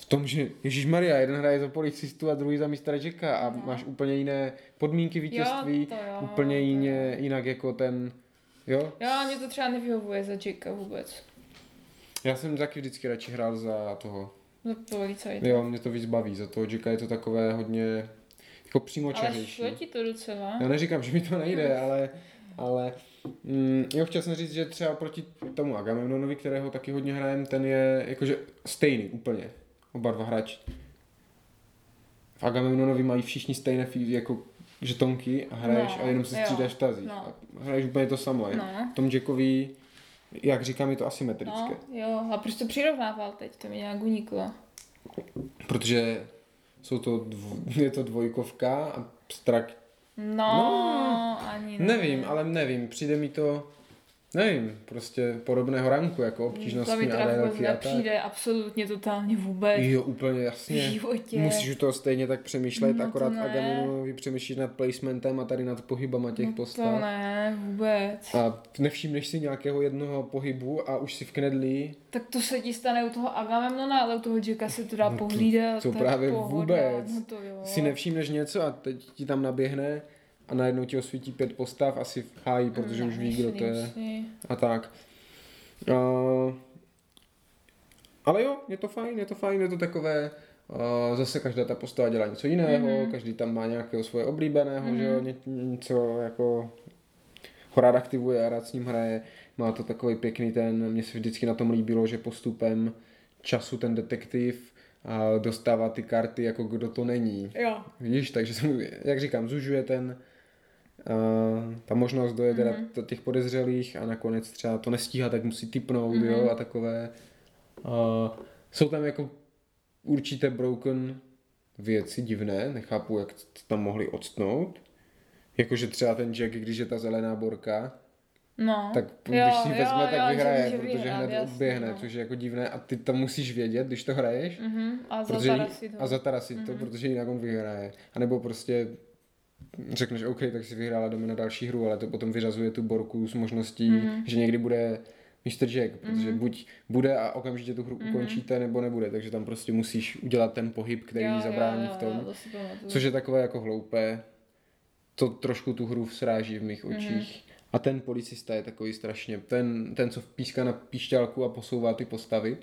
V tom, že Ježíš Maria, jeden hraje za policistu a druhý za mistra Jacka a máš úplně jiné podmínky vítězství, Jo, to jo, úplně jině, jinak jako ten, jo? Jo, mě to třeba nevyhovuje za Jacka vůbec. Já jsem taky vždycky radši hrál za toho, Za policajt. jo, mě to víc baví, za toho Jacka je to takové hodně, jako Ale přímočařejší. šlo ti to docela. Já neříkám, že mi to nejde, ale, ale mm, jo, chtěl jsem říct, že třeba proti tomu Agamemnonovi, kterého taky hodně hrajem, ten je jakože stejný úplně, oba dva hráči. V Agamemnonovi mají všichni stejné jako žetonky a hraješ No, a jenom se střídáš v tazích. no. A hraješ úplně to samo. No. V tom Jackovi, jak říkám, je to asymetrické. No, jo, a proč to přirovnával teď? To mi nějak uniklo. Protože jsou to dvo, je to dvojkovka a strak, No, No, ani ne. Nevím, ale nevím, přijde mi to, nevím, prostě podobného ranku, jako To mi obtížnostní a délky a tak. nepřijde absolutně totálně vůbec. Jo, úplně v jasně. životě. Musíš u toho stejně tak přemýšlet, No to akorát v. Agamemnonovi přemýšlíš nad placementem a tady nad pohybama těch no postav. To ne, vůbec. A nevšimneš si nějakého jednoho pohybu a už si v knedlí. Tak to se ti stane u toho Agamemnona, ale u toho Jacka se to dá No to- pohlídat. to tak právě pohoda, vůbec. No to jo. Si nevšimneš něco a teď ti tam naběhne a najednou ti osvítí pět postav, asi v háji, protože už ví, kdo to je. A tak. Uh, ale jo, je to fajn, je to fajn, je to takové, uh, zase každá ta postava dělá něco jiného, mm-hmm. každý tam má nějakého svoje oblíbeného, mm-hmm. že jo, ně, něco jako ho rád aktivuje a rád s ním hraje. Má to takový pěkný ten, mně se vždycky na tom líbilo, že postupem času ten detektiv a dostává ty karty, jako kdo to není. Jo. Víš, takže se mu, jak říkám, zužuje ten, uh, ta možnost dojet teda Mhm. těch podezřelých a nakonec třeba to nestíhá, tak musí typnout, Mhm. jo, a takové. Uh, jsou tam jako určité broken věci divné, nechápu, jak to tam mohli odstnout. Jakože třeba ten Jack, když je ta zelená borka, No. tak Jo, když si jo, vezme, jo, tak že vyhraje, může protože vyhrát, hned jasně, odběhne, no. což je jako divné a ty to musíš vědět, když to hraješ. Mhm. A Protože, zatarasit ho. a zatarasit to, protože jinak on vyhraje. A nebo prostě řekneš, OK, tak si vyhrála, jdeme na další hru, ale to potom vyřazuje tu borku s možností, Mhm. že někdy bude Mr. Jack, protože buď bude a okamžitě tu hru Mhm. ukončíte, nebo nebude, takže tam prostě musíš udělat ten pohyb, který Jo, jo, zabrání jo, v tom. Jo, to. Což je takové jako hloupé. To trošku tu hru sráží v mých Mhm. očích. A ten policista je takový strašně, ten, ten, co píská na píšťálku a posouvá ty postavy,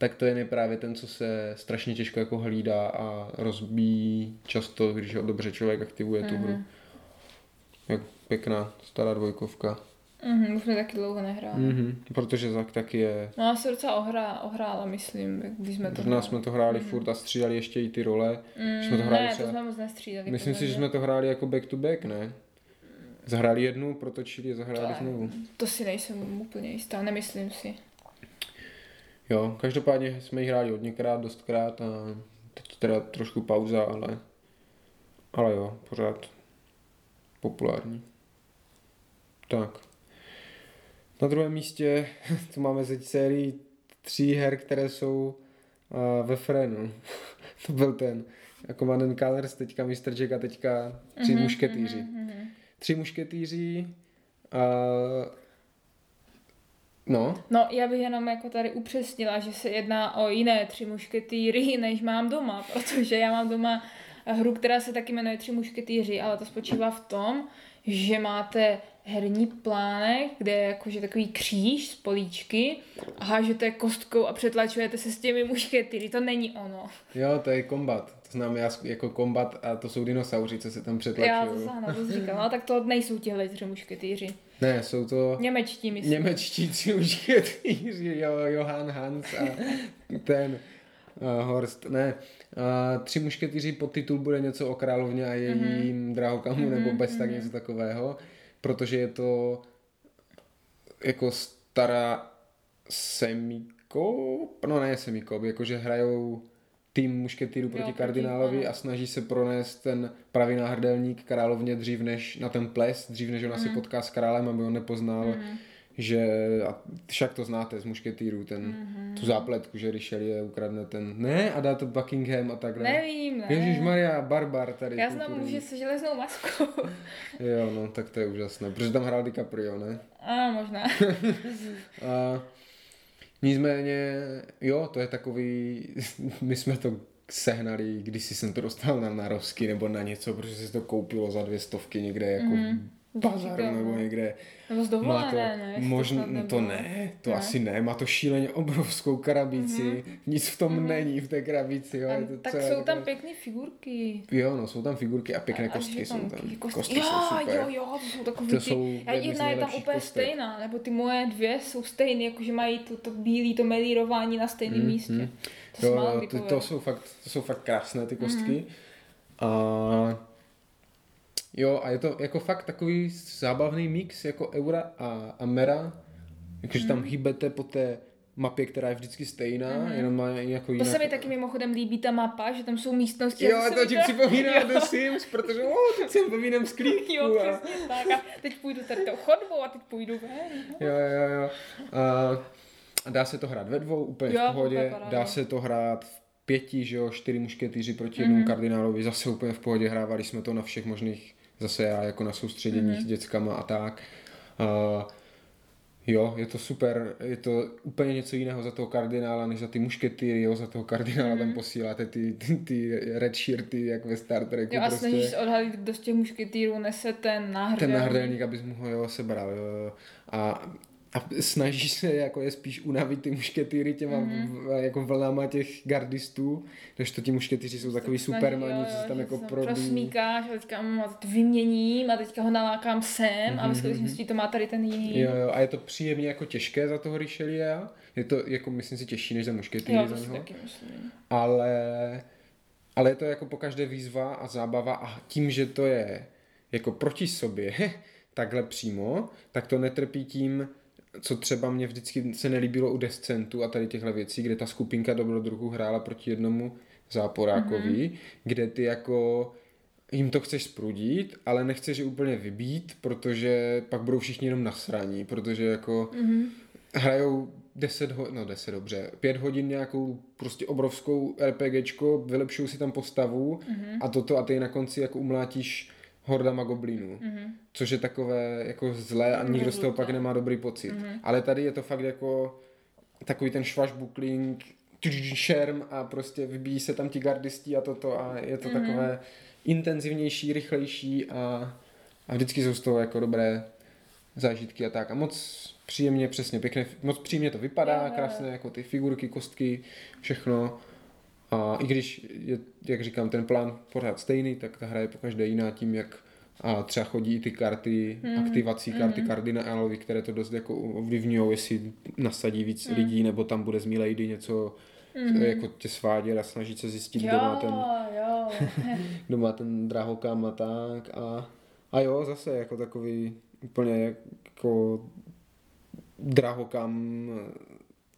tak to je právě ten, co se strašně těžko jako hlídá a rozbíjí často, když ho dobře člověk aktivuje tu Mhm. hru. Jak pěkná stará dvojkovka. Mhm, už jsme taky dlouho nehráli. Mhm, protože Zak taky je... No já se docela ohrá, ohrála, myslím, když jsme to Možná jsme to hráli furt a střídali ještě i ty role. Mm, jsme to hráli ne, třeba- to jsme moc nestřídali. Myslím si, že jsme to hráli jako back to back, ne? Zahráli jednu, protočili a zahráli znovu. To si nejsem úplně jistá, nemyslím si. Jo, každopádně jsme ji hráli hodněkrát, dostkrát a teď teda trošku pauza, ale, ale jo, pořád populární. Tak. Na druhém místě tu máme ze sérii tří her, které jsou uh, ve Frenu. to byl ten Command Colors, teďka Mr. Jack a teďka tři Mhm, mušketýři. mhm, mhm. Tři mušketýři uh, no, No, já bych jenom jako tady upřesnila, že se jedná o jiné tři mušketýry, než mám doma, protože já mám doma hru, která se taky jmenuje Tři mušketýři, ale to spočívá v tom, že máte herní plánek, kde je jakože takový kříž z políčky a hážete kostkou a přetlačujete se s těmi mušketýry. To není ono. Jo, to je kombat. To znamená jako kombat a to jsou dinosauři, co se tam Já přetlačují. zahnu, to říkám, no tak to nejsou tihle tři mušketýři. Ne, jsou to Němečtí, myslím. němečtí tři jo, Johann Hans a ten uh, Horst. Ne, uh, tři mušketýři podtitul bude něco o královně a jejím mm-hmm. drahokamu mm-hmm, nebo bez tak něco takového, protože je to jako stará semikop, no ne semikop, jakože hrajou tým mušketýrů proti kardinálovi a snaží se pronést ten pravý náhrdelník královně dřív než na ten ples, dřív než ona Mhm. si potká s králem, aby on nepoznal, Mm. že, a však to znáte z mušketýrů, ten, Mhm. tu zápletku, že Richelieu ukradne ten, ne, a dá to Buckingham a tak dále. Nevím, ne. Ježíš Maria, barbar tady. Já znám muže se železnou maskou. Jo, no, tak to je úžasné, protože tam hrál DiCaprio, ne? A možná. A nicméně, jo, to je takový, my jsme to sehnali, když jsem to dostal na narovsky nebo na něco, protože se to koupilo za dvě stovky někde jako mm. Bazaru Říkám, nebo no. někde. Nebo z Má dovolené, to, ne? Snad to, nebylo. ne, to Ne? asi ne, má to šíleně obrovskou krabici, mm-hmm. nic v tom mm-hmm. není v té krabici, jo. A, je to tak celé jsou tam takové- pěkné figurky. Jo, no, jsou tam figurky a pěkné A- a kostky jsou žetonky, tam. Kost... Kostky jo, jsou super. jo, jo, to jsou takový To ty... jsou já, z jedna je tam úplně kostek. stejná, nebo ty moje dvě jsou stejné, jakože mají to, to bílé, to melírování na stejném místě. To Jo, to, to, jsou fakt, to jsou fakt krásné ty kostky. Mhm. A jo, a je to jako fakt takový zábavný mix jako Eura a Amera. Jakože Mhm. tam hýbete po té mapě, která je vždycky stejná, jenom má jako To jinak. se mi taky mimochodem líbí ta mapa, že tam jsou místnosti. Jo, a to ti připomíná The Sims, protože o, teď jsem povínám sklípku. Jo, a... přesně tak. A teď půjdu tady tou chodbou a teď půjdu ven. no. Jo, jo, jo. A, dá se to hrát ve dvou, úplně Jo, v pohodě. Dá se to hrát v pěti, že jo, čtyři mušketýři proti Mhm. jednomu kardinálovi, zase úplně v pohodě. Hrávali jsme to na všech možných, zase já jako na soustředěních Mhm. s dětskama a tak. A, Jo, je to super, je to úplně něco jiného za toho kardinála, než za ty mušketýry, jo, za toho kardinála tam posíláte ty, ty, ty red shirty, jak ve Star Treku Jo, a prostě snažíš odhalit, kdo z těch mušketýrů nese ten náhrdelník. ten náhrdelník, abys mu ho jo, sebral. Jo. A a snažíš se jako je spíš unavit ty mušketýry těma Mhm. mm-hmm. jako vlnama těch gardistů, než to ti mušketýři jsou takový Snaží, supermani, co se tam že jako prodí. Prosmíkáš a teďka mm, a teď vyměním a teďka ho nalákám sem a ve Mhm, skutečnosti to má tady ten jiný. Jo, jo, a je to příjemně jako těžké za toho Richelieu. Je to jako, myslím si, těžší než za mušketýry jo za to něho. taky myslím. ale, ale je to jako po každé výzva a zábava a tím, že to je jako proti sobě, takhle přímo, tak to netrpí tím, co třeba mě vždycky se nelíbilo u Descentu a tady těchto věcí, kde ta skupinka dobrodruhů hrála proti jednomu záporákovi, mm-hmm. kde ty jako jim to chceš sprudit, ale nechceš je úplně vybít, protože pak budou všichni jenom nasraní, protože jako mm-hmm. hrajou 10 hodin, no 10 dobře, 5 hodin nějakou prostě obrovskou RPGčko, vylepšují si tam postavu mm-hmm. a toto a ty na konci jako umlátíš hordama goblinů, mm-hmm. což je takové jako zlé a nikdo z toho pak nemá dobrý pocit. Mm-hmm. Ale tady je to fakt jako takový ten švažbukling, šerm a prostě vybíjí se tam ti gardisti a toto a je to mm-hmm. takové intenzivnější, rychlejší a, a vždycky jsou z toho jako dobré zážitky a tak. A moc příjemně, přesně, pěkně, moc příjemně to vypadá, Jo, jo, jo. krásné jako ty figurky, kostky, všechno. A i když je, jak říkám, ten plán pořád stejný, tak ta hra je pokaždé jiná tím, jak a třeba chodí i ty karty, Mhm. mm. aktivací karty mm. kardinálové, které to dost jako ovlivňují, jestli nasadí víc Mhm. mm. lidí, nebo tam bude z Milady něco mm. jako tě svádět a snažit se zjistit, kdo má ten, jo. kdo má ten drahokam a tak. A, a jo, zase jako takový úplně jako drahokam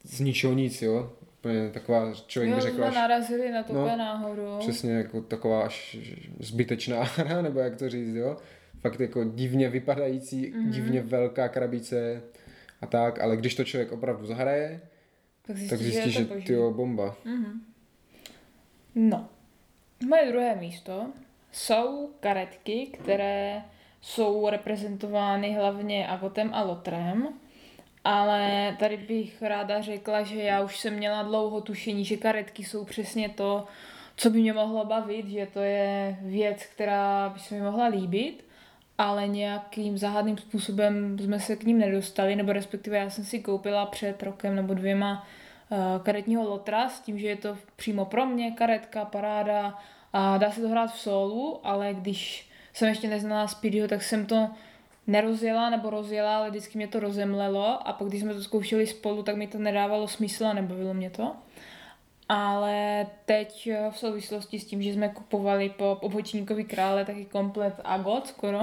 z ničeho nic, jo. Úplně taková, člověk jo, by řekl až, narazili na to no, náhodou. přesně jako taková až zbytečná hra, nebo jak to říct, jo. Fakt jako divně vypadající, Mhm. mm-hmm. divně velká krabice a tak, ale když to člověk opravdu zahraje, tak zjistí, tak zjistí, že, že ty bomba. No. Moje druhé místo jsou karetky, které jsou reprezentovány hlavně Agotem a Lotrem, ale tady bych ráda řekla, že já už jsem měla dlouho tušení, že karetky jsou přesně to, co by mě mohlo bavit, že to je věc, která by se mi mohla líbit, ale nějakým záhadným způsobem jsme se k ním nedostali, nebo respektive já jsem si koupila před rokem nebo dvěma eh, karetního lotra s tím, že je to přímo pro mě karetka, paráda a dá se to hrát v solu, ale když jsem ještě neznala Speedyho, tak jsem to nerozjela nebo rozjela, ale vždycky mě to rozemlelo a pak když jsme to zkoušeli spolu, tak mi to nedávalo smysl a nebavilo mě to. Ale teď eh, v souvislosti s tím, že jsme kupovali po obočníkovi krále taky komplet Agot skoro,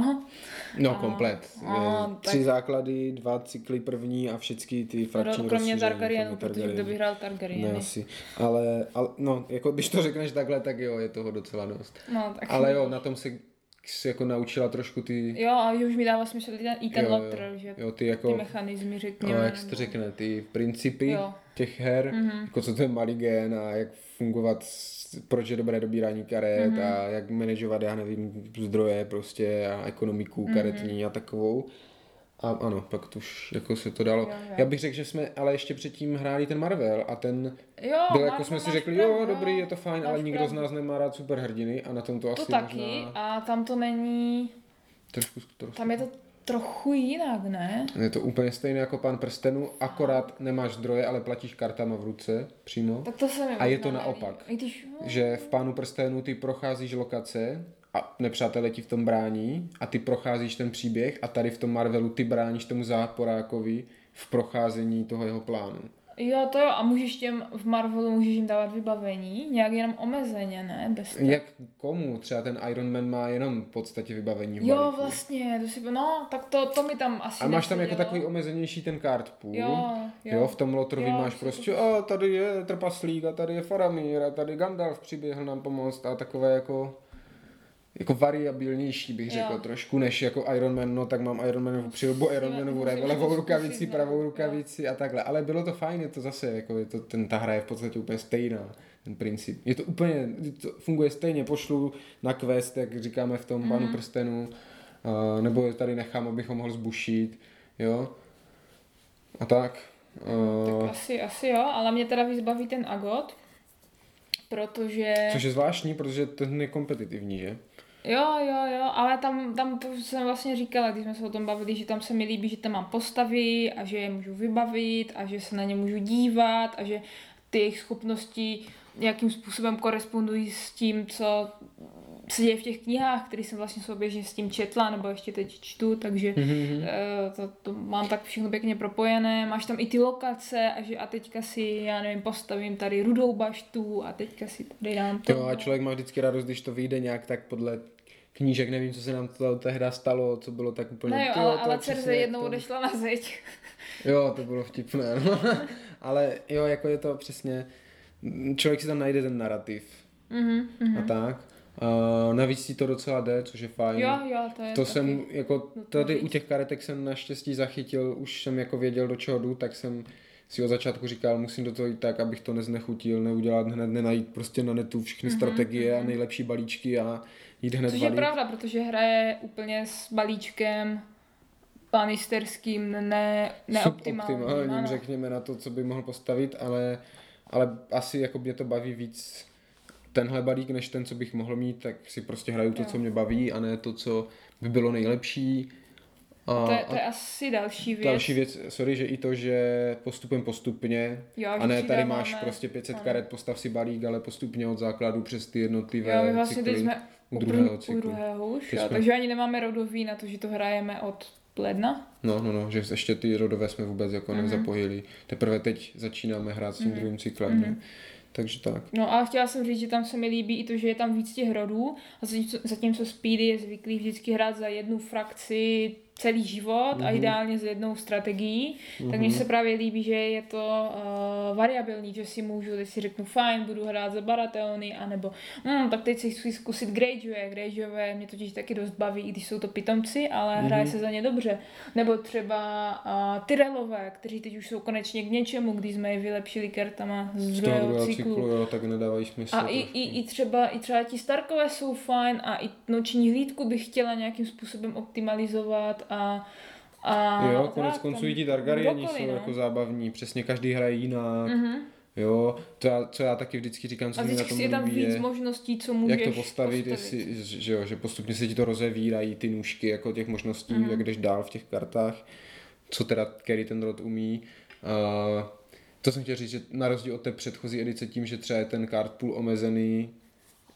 No, komplet. a, Je tak- Tři základy, dva cykly první a všechny ty frakční kromě Targaryenu, protože kdo by hrál Targaryeny. Ne, asi. Ale, ale, no, jako když to řekneš takhle, tak jo, je toho docela dost. No, tak Ale jo, na tom se si jako naučila trošku ty, Jo, a už mi dává smysl i ten, lotr, že jo, ty ty jako, mechanismy, řekněme. no, jak se to řekne, ty principy Jo. těch her, Mhm. jako co to je maligen a jak fungovat, proč je dobré dobírání karet Mhm. a jak manažovat, já nevím, zdroje prostě a ekonomiku Mhm. karetní a takovou. A ano, pak to už jako se to dalo. Jo, jo. Já bych řekl, že jsme ale ještě předtím hráli ten Marvel a ten Jo, byl jako jsme si řekli, pravdu, jo, dobrý, je to fajn, ale nikdo z pravdu. nás nemá rád superhrdiny a na tom to, To asi taky možná a tam to není, trošku, trošku. tam je to trochu jinak, ne? Je to úplně stejné jako pán prstenů, akorát nemáš zdroje, ale platíš kartama v ruce přímo. Tak to se mi A je to naopak. Když, Že v pánu prstenů ty procházíš lokace a nepřátelé ti v tom brání a ty procházíš ten příběh a tady v tom Marvelu ty bráníš tomu záporákovi v procházení toho jeho plánu. jo, to jo, a můžeš těm v Marvelu můžeš jim dávat vybavení, nějak jenom omezeně, ne? Bez toho. Jak komu? Třeba ten Iron Man má jenom v podstatě vybavení v Jo, balíku. vlastně, to si, no, tak to, to mi tam asi A máš tam jako takový omezenější ten card pool. Jo, jo. jo v tom Lotrovi máš prostě, a tady je trpaslík a tady je Faramir a tady Gandalf přiběhl nám pomoct a takové jako jako variabilnější bych řekl Jo. trošku, než jako Iron Man, no tak mám Iron Manovu přilbu, Iron Manovu to levou rukavici, no. pravou Jo. rukavici a takhle, ale bylo to fajn, je to zase, jako je to, ten, ta hra je v podstatě úplně stejná, ten princip. Je to úplně, to funguje stejně, pošlu na quest, jak říkáme v tom Mhm. panu prstenu, a, nebo je tady nechám, abych ho mohl zbušit, jo. A tak. A, Tak asi, asi jo, ale mě teda víc baví ten Agot, protože... což je zvláštní, protože ten je kompetitivní, že? Jo, jo, jo, ale tam, tam jsem vlastně říkala, když jsme se o tom bavili, že tam se mi líbí, že tam mám postavy a že je můžu vybavit a že se na ně můžu dívat a že ty jejich schopnosti nějakým způsobem korespondují s tím, co se děje v těch knihách, které jsem vlastně souběžně s tím četla, nebo ještě teď čtu, takže mm-hmm. to, to mám tak všechno pěkně propojené. Máš tam i ty lokace a, že, a teďka si, já nevím, postavím tady rudou baštu a teďka si tady dám to. Jo, a člověk má vždycky radost, když to vyjde nějak tak podle knížek, nevím, co se nám to tehdy stalo, co bylo tak úplně... Ne, jo, ale, ale Cerze jednou to... odešla na zeď. Jo, to bylo vtipné, no. ale jo, jako je to přesně, člověk si tam najde ten narrativ mm-hmm, a tak. Uh, navíc ti to docela jde, což je fajn. Jo, jo, to je To jsem, jako tady u těch karetek jsem naštěstí zachytil, už jsem jako věděl, do čeho jdu, tak jsem si od začátku říkal, musím do toho jít tak, abych to neznechutil, neudělat hned, nenajít prostě na netu všechny mm-hmm, strategie mm-hmm. a mhm. nejlepší balíčky a jít hned Což je pravda, protože hraje úplně s balíčkem panisterským ne, neoptimálním. Suboptimálním, řekněme, na to, co by mohl postavit, ale, ale asi jako mě to baví víc tenhle balík, než ten, co bych mohl mít, tak si prostě hraju to, jo. co mě baví a ne to, co by bylo nejlepší. A, to, je, to je asi další věc. Další věc, sorry, že i to, že postupem postupně, jo, a ne tady máš prostě 500 ano. karet, postav si balík, ale postupně od základu přes ty jednotlivé jo, my vlastně cykly. Teď jsme u druhého cyklu. U druhého už, jo, jsme... takže ani nemáme rodový na to, že to hrajeme od ledna. No, no, no, že ještě ty rodové jsme vůbec jako mm-hmm. nezapojili. Teprve teď začínáme hrát s tím mm-hmm. druhým cyklem. Mm-hmm. Takže tak. No a chtěla jsem říct, že tam se mi líbí i to, že je tam víc těch rodů a zatímco, zatímco Speedy je zvyklý vždycky hrát za jednu frakci celý život mm-hmm. a mhm. ideálně s jednou strategií, mm-hmm. tak mně mhm. se právě líbí, že je to uh, variabilní, že si můžu, teď si řeknu fajn, budu hrát za Baratelny, anebo mm, tak teď si chci zkusit Greyjoy, Greyjoy mě totiž taky dost baví, i když jsou to pitomci, ale mm-hmm. hraje se za ně dobře. Nebo třeba uh, Tyrellové, kteří teď už jsou konečně k něčemu, když jsme je vylepšili kartama z druhého cyklu. cyklu. jo, tak nedávají smysl. A i, i, i, třeba, i třeba ti Starkové jsou fajn a i noční hlídku bych chtěla nějakým způsobem optimalizovat a a jo, konec konců i ti Targaryeni jsou no. jako zábavní, přesně každý hraje jinak. Mm-hmm. Jo, to já, co já taky vždycky říkám, co mi na tom je tam víc možností, co můžeš Jak to postavit, postavit. Jestli, že, jo, že postupně se ti to rozevírají, ty nůžky, jako těch možností, mm-hmm. jak jdeš dál v těch kartách, co teda který ten rod umí. Uh, to jsem chtěl říct, že na rozdíl od té předchozí edice tím, že třeba je ten card pool omezený,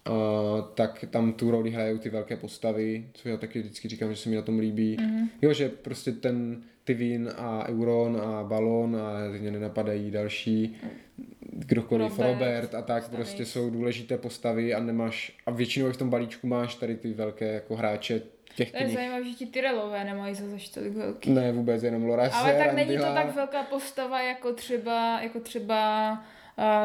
Uh, tak tam tu roli hrajou ty velké postavy, co já taky vždycky říkám, že se mi na tom líbí. Mm-hmm. Jo, že prostě ten Tivin a Euron a Balon a mě nenapadají další, kdokoliv, Robert, Robert a tak postavy. prostě jsou důležité postavy a nemáš, a většinou v tom balíčku máš tady ty velké jako hráče těch To je zajímavé, že ti Tyrellové nemají zase tolik velký. Ne, vůbec, jenom Loras. Ale tak není to tak velká postava jako třeba, jako třeba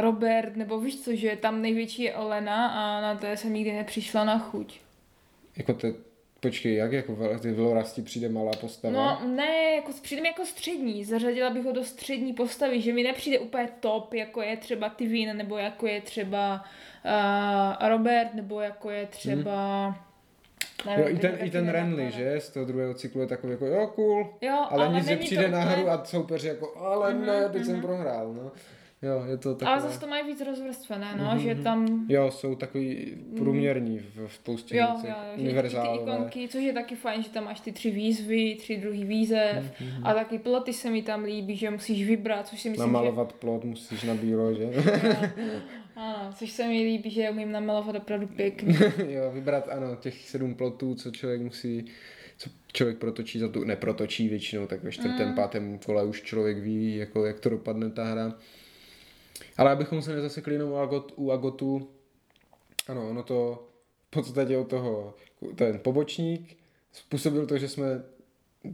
Robert, nebo víš co, že tam největší je Olena a na té jsem nikdy nepřišla na chuť. Jako to, počkej, jak jako ty Velorasti přijde malá postava? No ne, jako přijde mi jako střední, zařadila bych ho do střední postavy, že mi nepřijde úplně top, jako je třeba Tivin, nebo jako je třeba uh, Robert, nebo jako je třeba... Hmm Nevím, jo, i ten, i ten Renly, že? Z toho druhého cyklu je takový jako, jo, cool, jo, ale, ale nic, že přijde na hru a soupeř jako, ale mm-hmm, ne, teď mm-hmm. jsem mhm. prohrál, no. Jo, je to takové... Ale zase to mají víc rozvrstvené, no, mm-hmm. že mhm. tam... Jo, jsou takový průměrní v, spoustě jo, jo, univerzálové. ty ikonky, což je taky fajn, že tam máš ty tři výzvy, tři druhý výzev mm-hmm. a taky ploty se mi tam líbí, že musíš vybrat, což si myslím, Namalovat že... plot musíš na bílo, že? ano, což se mi líbí, že umím namalovat opravdu pěkně. jo, vybrat, ano, těch sedm plotů, co člověk musí co člověk protočí za tu, neprotočí většinou, tak ve čtvrtém, mm. pátém kole už člověk ví, jako, jak to dopadne ta hra. Ale abychom se nezasekli jenom u, Agot, u Agotu, ano, ono to v podstatě od toho, ten pobočník způsobil to, že jsme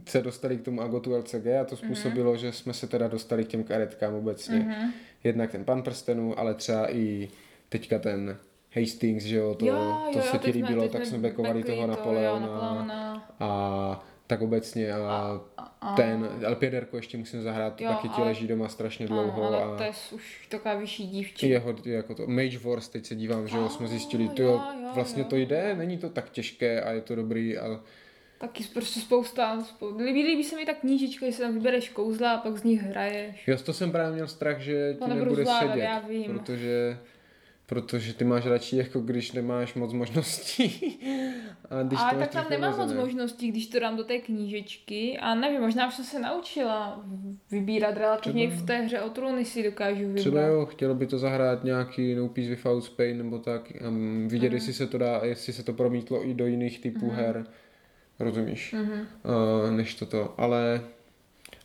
se dostali k tomu Agotu LCG a to způsobilo, mm-hmm. že jsme se teda dostali k těm karetkám obecně. Mm-hmm. Jednak ten pan prstenů, ale třeba i teďka ten Hastings, že jo, to, jo, to jo, se ti líbilo, tak jsme bekovali toho Napoleona. Napoleona. A tak obecně a, a, a ten, ale Pěderko ještě musím zahrát, jo, taky ti ale, leží doma strašně dlouho. Ale a to je už taková vyšší dívčí. Jeho, jako to, Mage Wars, teď se dívám, že jo, jsme zjistili, to jo, vlastně jo. to jde, není to tak těžké a je to dobrý a Taky prostě spousta, spousta. Líbí, líbí se mi ta knížička, že si tam vybereš kouzla a pak z nich hraješ. Jo, to jsem právě měl strach, že ti nebude zvládat, sedět, já vím. protože Protože ty máš radši, jako když nemáš moc možností. A když Ale tak tam nemám moc možností, když to dám do té knížečky. A nevím, možná už jsem se naučila vybírat relativně Třeba... v té hře o trůny si dokážu vybrat. Třeba jo, chtělo by to zahrát nějaký No Peace Without Spain nebo tak. Um, vidět, mm. jestli se to dá, jestli se to promítlo i do jiných typů mm. her. Rozumíš? Mm-hmm. Uh, než toto. Ale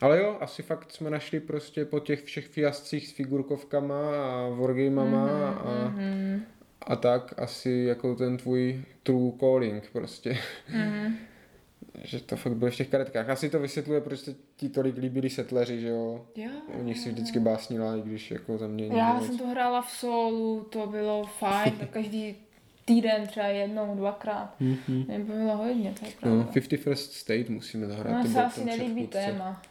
ale jo, asi fakt jsme našli prostě po těch všech fiascích s figurkovkama a wargamama mm-hmm, a, mm-hmm. a tak asi jako ten tvůj true calling prostě. Mm-hmm. že to fakt bude v těch karetkách. Asi to vysvětluje, proč se ti tolik líbili setleři, že jo? Jo. O nich si vždycky básnila, i když jako za mě... Já jsem to hrála v solu, to bylo fajn, každý týden třeba jednou, dvakrát. Mm-hmm. Mě bylo hodně, to je pravda. No, 51st State musíme zahrát. No, se asi nelíbí téma.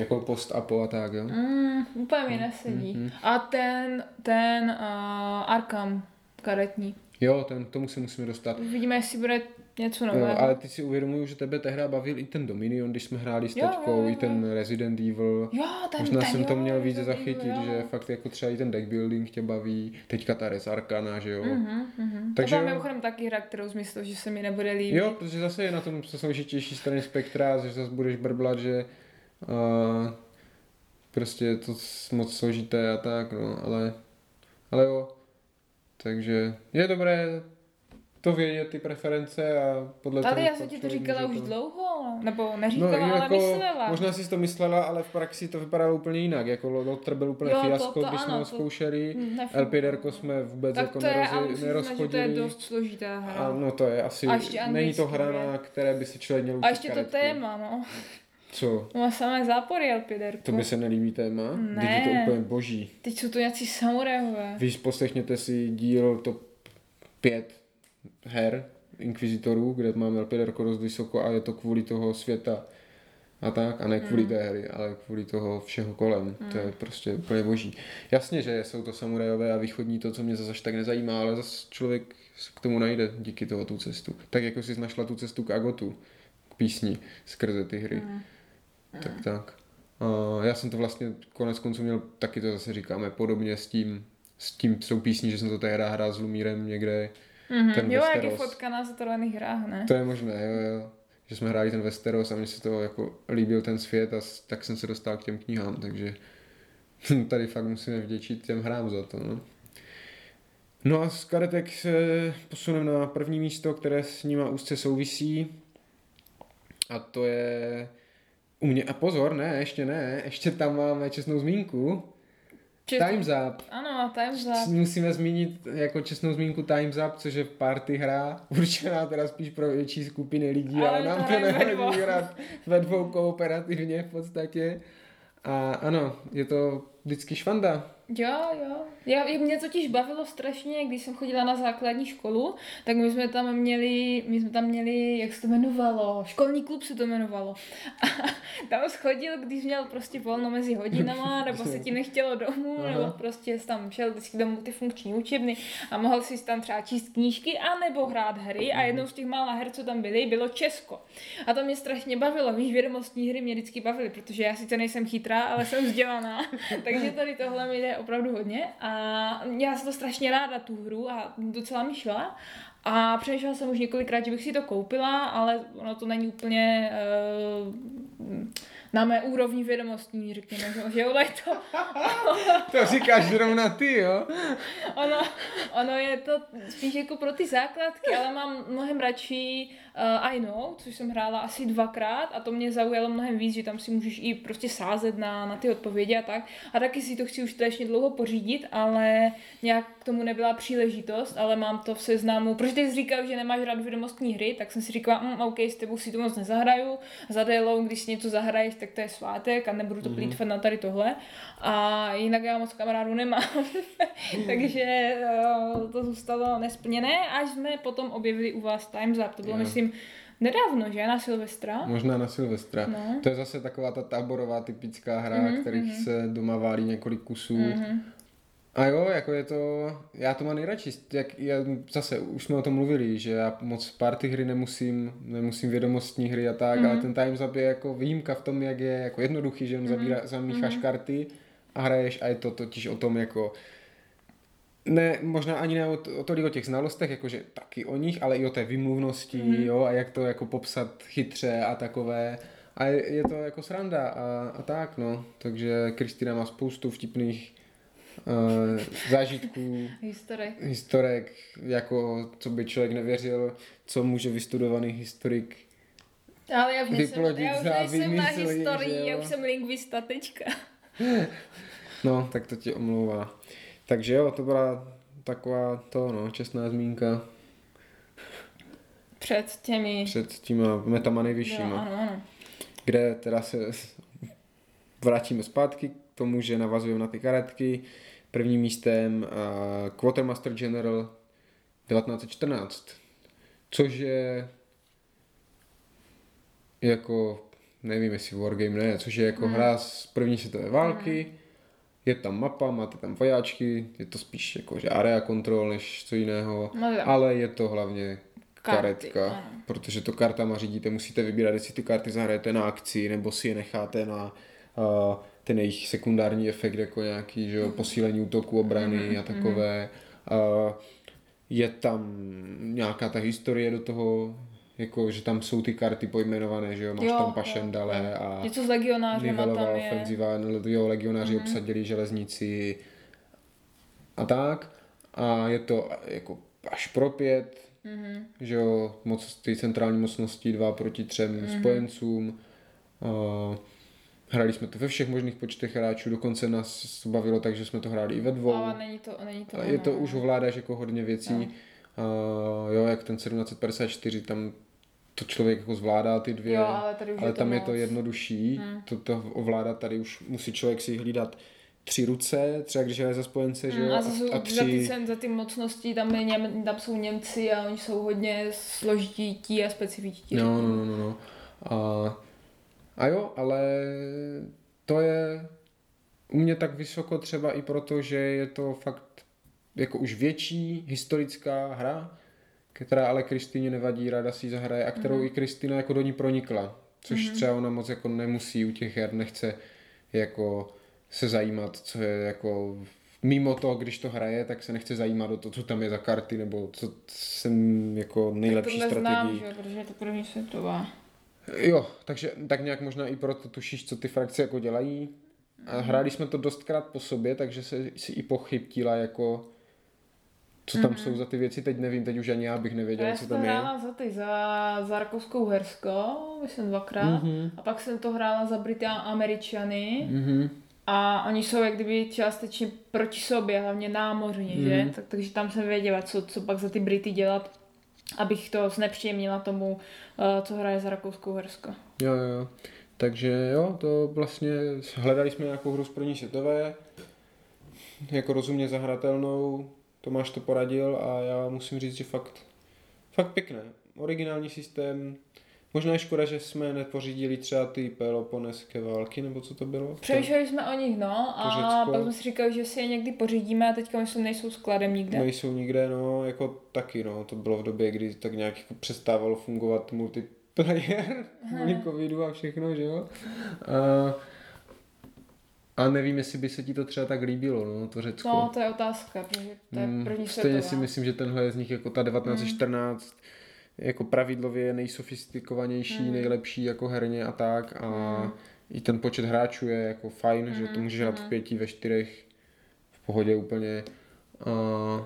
Jako post-apo a tak, jo? Mm, úplně mi nesedí. Mm-hmm. A ten, ten uh, Arkham karetní. Jo, ten, tomu se musíme dostat. Vidíme, jestli bude něco nového. Jo, ale ty si uvědomuju, že tebe tehdy bavil i ten Dominion, když jsme hráli s teďkou, jo, jo, jo. i ten Resident Evil. Jo, ten, Možná ten, jsem to měl víc zachytit, jo. že fakt jako třeba i ten deck building tě baví, teďka ta Res Arcana, že jo. Mm-hmm, mm-hmm. Takže to mimochodem taky hra, kterou zmyslel, že se mi nebude líbit. Jo, protože zase je na tom složitější straně spektra, že zase budeš brblat, že uh, prostě je to moc složité a tak, no, ale, ale jo. Takže je dobré to vědět, ty preference a podle Ale já jsem ti to říkala už to... dlouho, nebo neříkala, no, jako, ale myslela. Možná jsi to myslela, ale v praxi to vypadalo úplně jinak, jako Lotr byl úplně jo, fiasko, to, to, když ano, jsme ho zkoušeli, LPDR jsme vůbec tak jako to je, myslím, nerozchodili. to je dost složitá hra. A no to je asi, není to hra, na které by si člověk měl A ještě to téma, no. Co? No samé zápory Elpiderku. To by se nelíbí téma? Ne. Teď je to úplně boží. Teď jsou to nějací samurajové. Víš, poslechněte si díl to pět her Inquisitorů, kde máme Elpiderko dost vysoko a je to kvůli toho světa a tak, a ne kvůli mm. té hry, ale kvůli toho všeho kolem. Mm. To je hmm. prostě úplně boží. Jasně, že jsou to samurajové a východní to, co mě zase tak nezajímá, ale zase člověk k tomu najde díky toho tu cestu. Tak jako jsi našla tu cestu k Agotu, k písni, skrze ty hry. Mm. Tak tak. A já jsem to vlastně konec konců měl, taky to zase říkáme, podobně s tím, s tím jsou písní, že jsem to tehdy hrál s Lumírem někde. Mm-hmm. Ten jo, jak je fotka na zatrovaných hrách, ne? To je možné, jo, jo. Že jsme hráli ten Westeros a mně se to jako líbil ten svět a tak jsem se dostal k těm knihám, takže tady fakt musíme vděčit těm hrám za to, no. No a z karetek se posuneme na první místo, které s nima úzce souvisí. A to je u mě, a pozor, ne, ještě ne, ještě tam máme čestnou zmínku. Čestnou. Time's Up. Ano, Time's Up. Musíme zmínit jako čestnou zmínku Time's Up, což je party hra, určená teda spíš pro větší skupiny lidí, ale, ale nám to nevadí hrát ve dvou kooperativně v podstatě. A ano, je to vždycky švanda. Jo, jo. Já, mě totiž bavilo strašně, když jsem chodila na základní školu, tak my jsme tam měli, my jsme tam měli, jak se to jmenovalo, školní klub se to jmenovalo. A tam schodil, když měl prostě volno mezi hodinama, nebo se ti nechtělo domů, Aha. nebo prostě jsi tam šel vždycky do multifunkční učebny a mohl si tam třeba číst knížky a nebo hrát hry a jednou z těch mála her, co tam byly, bylo Česko. A to mě strašně bavilo. Víš, vědomostní hry mě vždycky bavily, protože já sice nejsem chytrá, ale jsem vzdělaná. Takže tady tohle mi jde opravdu hodně a já jsem to strašně ráda tu hru a docela mi šla. A přemýšlela jsem už několikrát, že bych si to koupila, ale ono to není úplně uh, na mé úrovni vědomostní, řekněme, že jo, to... to říkáš zrovna ty, jo? ono, ono je to spíš jako pro ty základky, ale mám mnohem radši uh, I Know, což jsem hrála asi dvakrát a to mě zaujalo mnohem víc, že tam si můžeš i prostě sázet na, na ty odpovědi a tak. A taky si to chci už strašně dlouho pořídit, ale nějak k tomu nebyla příležitost, ale mám to v seznamu. Protože ty jsi říkal, že nemáš rád vědomostní hry, tak jsem si říkala, mm, OK, s tebou si to moc nezahraju. Za Delou, když si něco zahraješ, tak to je svátek a nebudu to mm-hmm. plítvat na tady tohle. A jinak já moc kamarádů nemám. Takže uh, to zůstalo nesplněné, až jsme potom objevili u vás Time's Up. To bylo, yeah. myslím, Nedávno, že? Na Silvestra? Možná na Silvestra. No. To je zase taková ta táborová typická hra, mm-hmm, kterých mm-hmm. se doma válí několik kusů. Mm-hmm. A jo, jako je to, já to mám nejradši, jak, já, zase už jsme o tom mluvili, že já moc party hry nemusím, nemusím vědomostní hry a tak, mm-hmm. ale ten Time's Up je jako výjimka v tom, jak je jako jednoduchý, že jenom mm-hmm. zamícháš mm-hmm. karty a hraješ a je to totiž o tom jako ne, možná ani ne o, o tolik o těch znalostech, jakože taky o nich, ale i o té vymluvnosti, mm. jo, a jak to jako popsat chytře a takové. A je, je to jako sranda a, a tak, no. Takže Kristýna má spoustu vtipných zážitků, Historek. historek, jako co by člověk nevěřil, co může vystudovaný historik Ale já nejsem, já už nejsem na historii, já jo. už jsem lingvista, tečka. No, tak to ti omlouvá. Takže jo, to byla taková to, no, čestná zmínka Před těmi... před těma metama Jo, nejvyššíma, ano, ano. kde teda se vrátíme zpátky tomu, že navazujeme na ty karetky. Prvním místem uh, Quartermaster General 1914, což je jako, nevím jestli Wargame ne, což je jako hra z první světové války, je tam mapa, máte tam vojáčky, je to spíš jako že area control než co jiného, No jo. ale je to hlavně Karty, karetka, ano. protože to kartama řídíte, musíte vybírat, jestli ty karty zahrajete na akci, nebo si je necháte na uh, ten jejich sekundární efekt, jako nějaký, že jo, posílení útoku, obrany a takové. Uh, je tam nějaká ta historie do toho, jako, že tam jsou ty karty pojmenované, že jo, máš Jo, tam Pašendale a Něco s legionářema Nivelová tam je. ofenziva, jo, legionáři mm-hmm. obsadili železnici a tak. A je to jako až pro pět, mm-hmm. že jo, moc, ty centrální mocnosti dva proti třem mm-hmm. spojencům. Uh, hráli jsme to ve všech možných počtech hráčů, dokonce nás bavilo tak, že jsme to hráli i ve dvou. Ale není to, není to Ale je to už ovládáš jako hodně věcí. No. Uh, jo, jak ten 1754, tam to člověk jako zvládá ty dvě, Jo, ale tady už ale je to tam je moc. to jednodušší. Hmm. To, to ovládat tady už musí člověk si hlídat tři ruce, třeba když hraje za spojence, že jo, a, a, a za, ty, tři... za ty mocnosti tam, je Něm, tam jsou Němci a oni jsou hodně složití a specifičtí. No, no, no, no, no. A, a jo, ale to je u mě tak vysoko třeba i proto, že je to fakt jako už větší historická hra, která ale Kristýně nevadí, ráda si ji zahraje a kterou mm. i Kristýna jako do ní pronikla. Což mm. třeba ona moc jako nemusí u těch her, nechce jako se zajímat, co je jako mimo to, když to hraje, tak se nechce zajímat o to, co tam je za karty, nebo co jsem jako nejlepší Tohle znám, strategii. že, jo, protože je to první světová. Jo, takže tak nějak možná i proto tušíš, co ty frakce jako dělají. A hráli jsme to dostkrát po sobě, takže se si i pochytila jako co tam mm-hmm. jsou za ty věci, teď nevím, teď už ani já bych nevěděl, Já co jsem to tam je. hrála za ty, za, za Rakouskou Hersko, myslím dvakrát. Mm-hmm. A pak jsem to hrála za Brity a Američany. Mhm. A oni jsou jak kdyby částečně proti sobě, hlavně námořně, mm. že? Tak, takže tam jsem věděla, co, co pak za ty Brity dělat, abych to znepříjemnila tomu, uh, co hraje za Rakouskou Hersko. Jo, jo, jo. Takže jo, to vlastně hledali jsme nějakou hru z první světové, jako rozumně zahratelnou, Tomáš to poradil a já musím říct, že fakt, fakt pěkné. Originální systém, možná je škoda, že jsme nepořídili třeba ty Peloponeské války, nebo co to bylo? Přemýšleli jsme o nich, no, a Řecko. pak jsme si říkali, že si je někdy pořídíme a teďka myslím, nejsou skladem nikde. Nejsou nikde, no, jako taky, no, to bylo v době, kdy tak nějak jako přestávalo fungovat multiplayer, kvůli covidu a všechno, že jo. A, a nevím, jestli by se ti to třeba tak líbilo, no, to Řecko. No, to je otázka, protože to je Mm, první Stejně světová. si myslím, že tenhle je z nich jako ta 1914 jako pravidlově nejsofistikovanější, Mm. nejlepší jako herně a tak a i ten počet hráčů je jako fajn, Mm, že to můžeš hrát v pěti, ve čtyřech v pohodě úplně. A...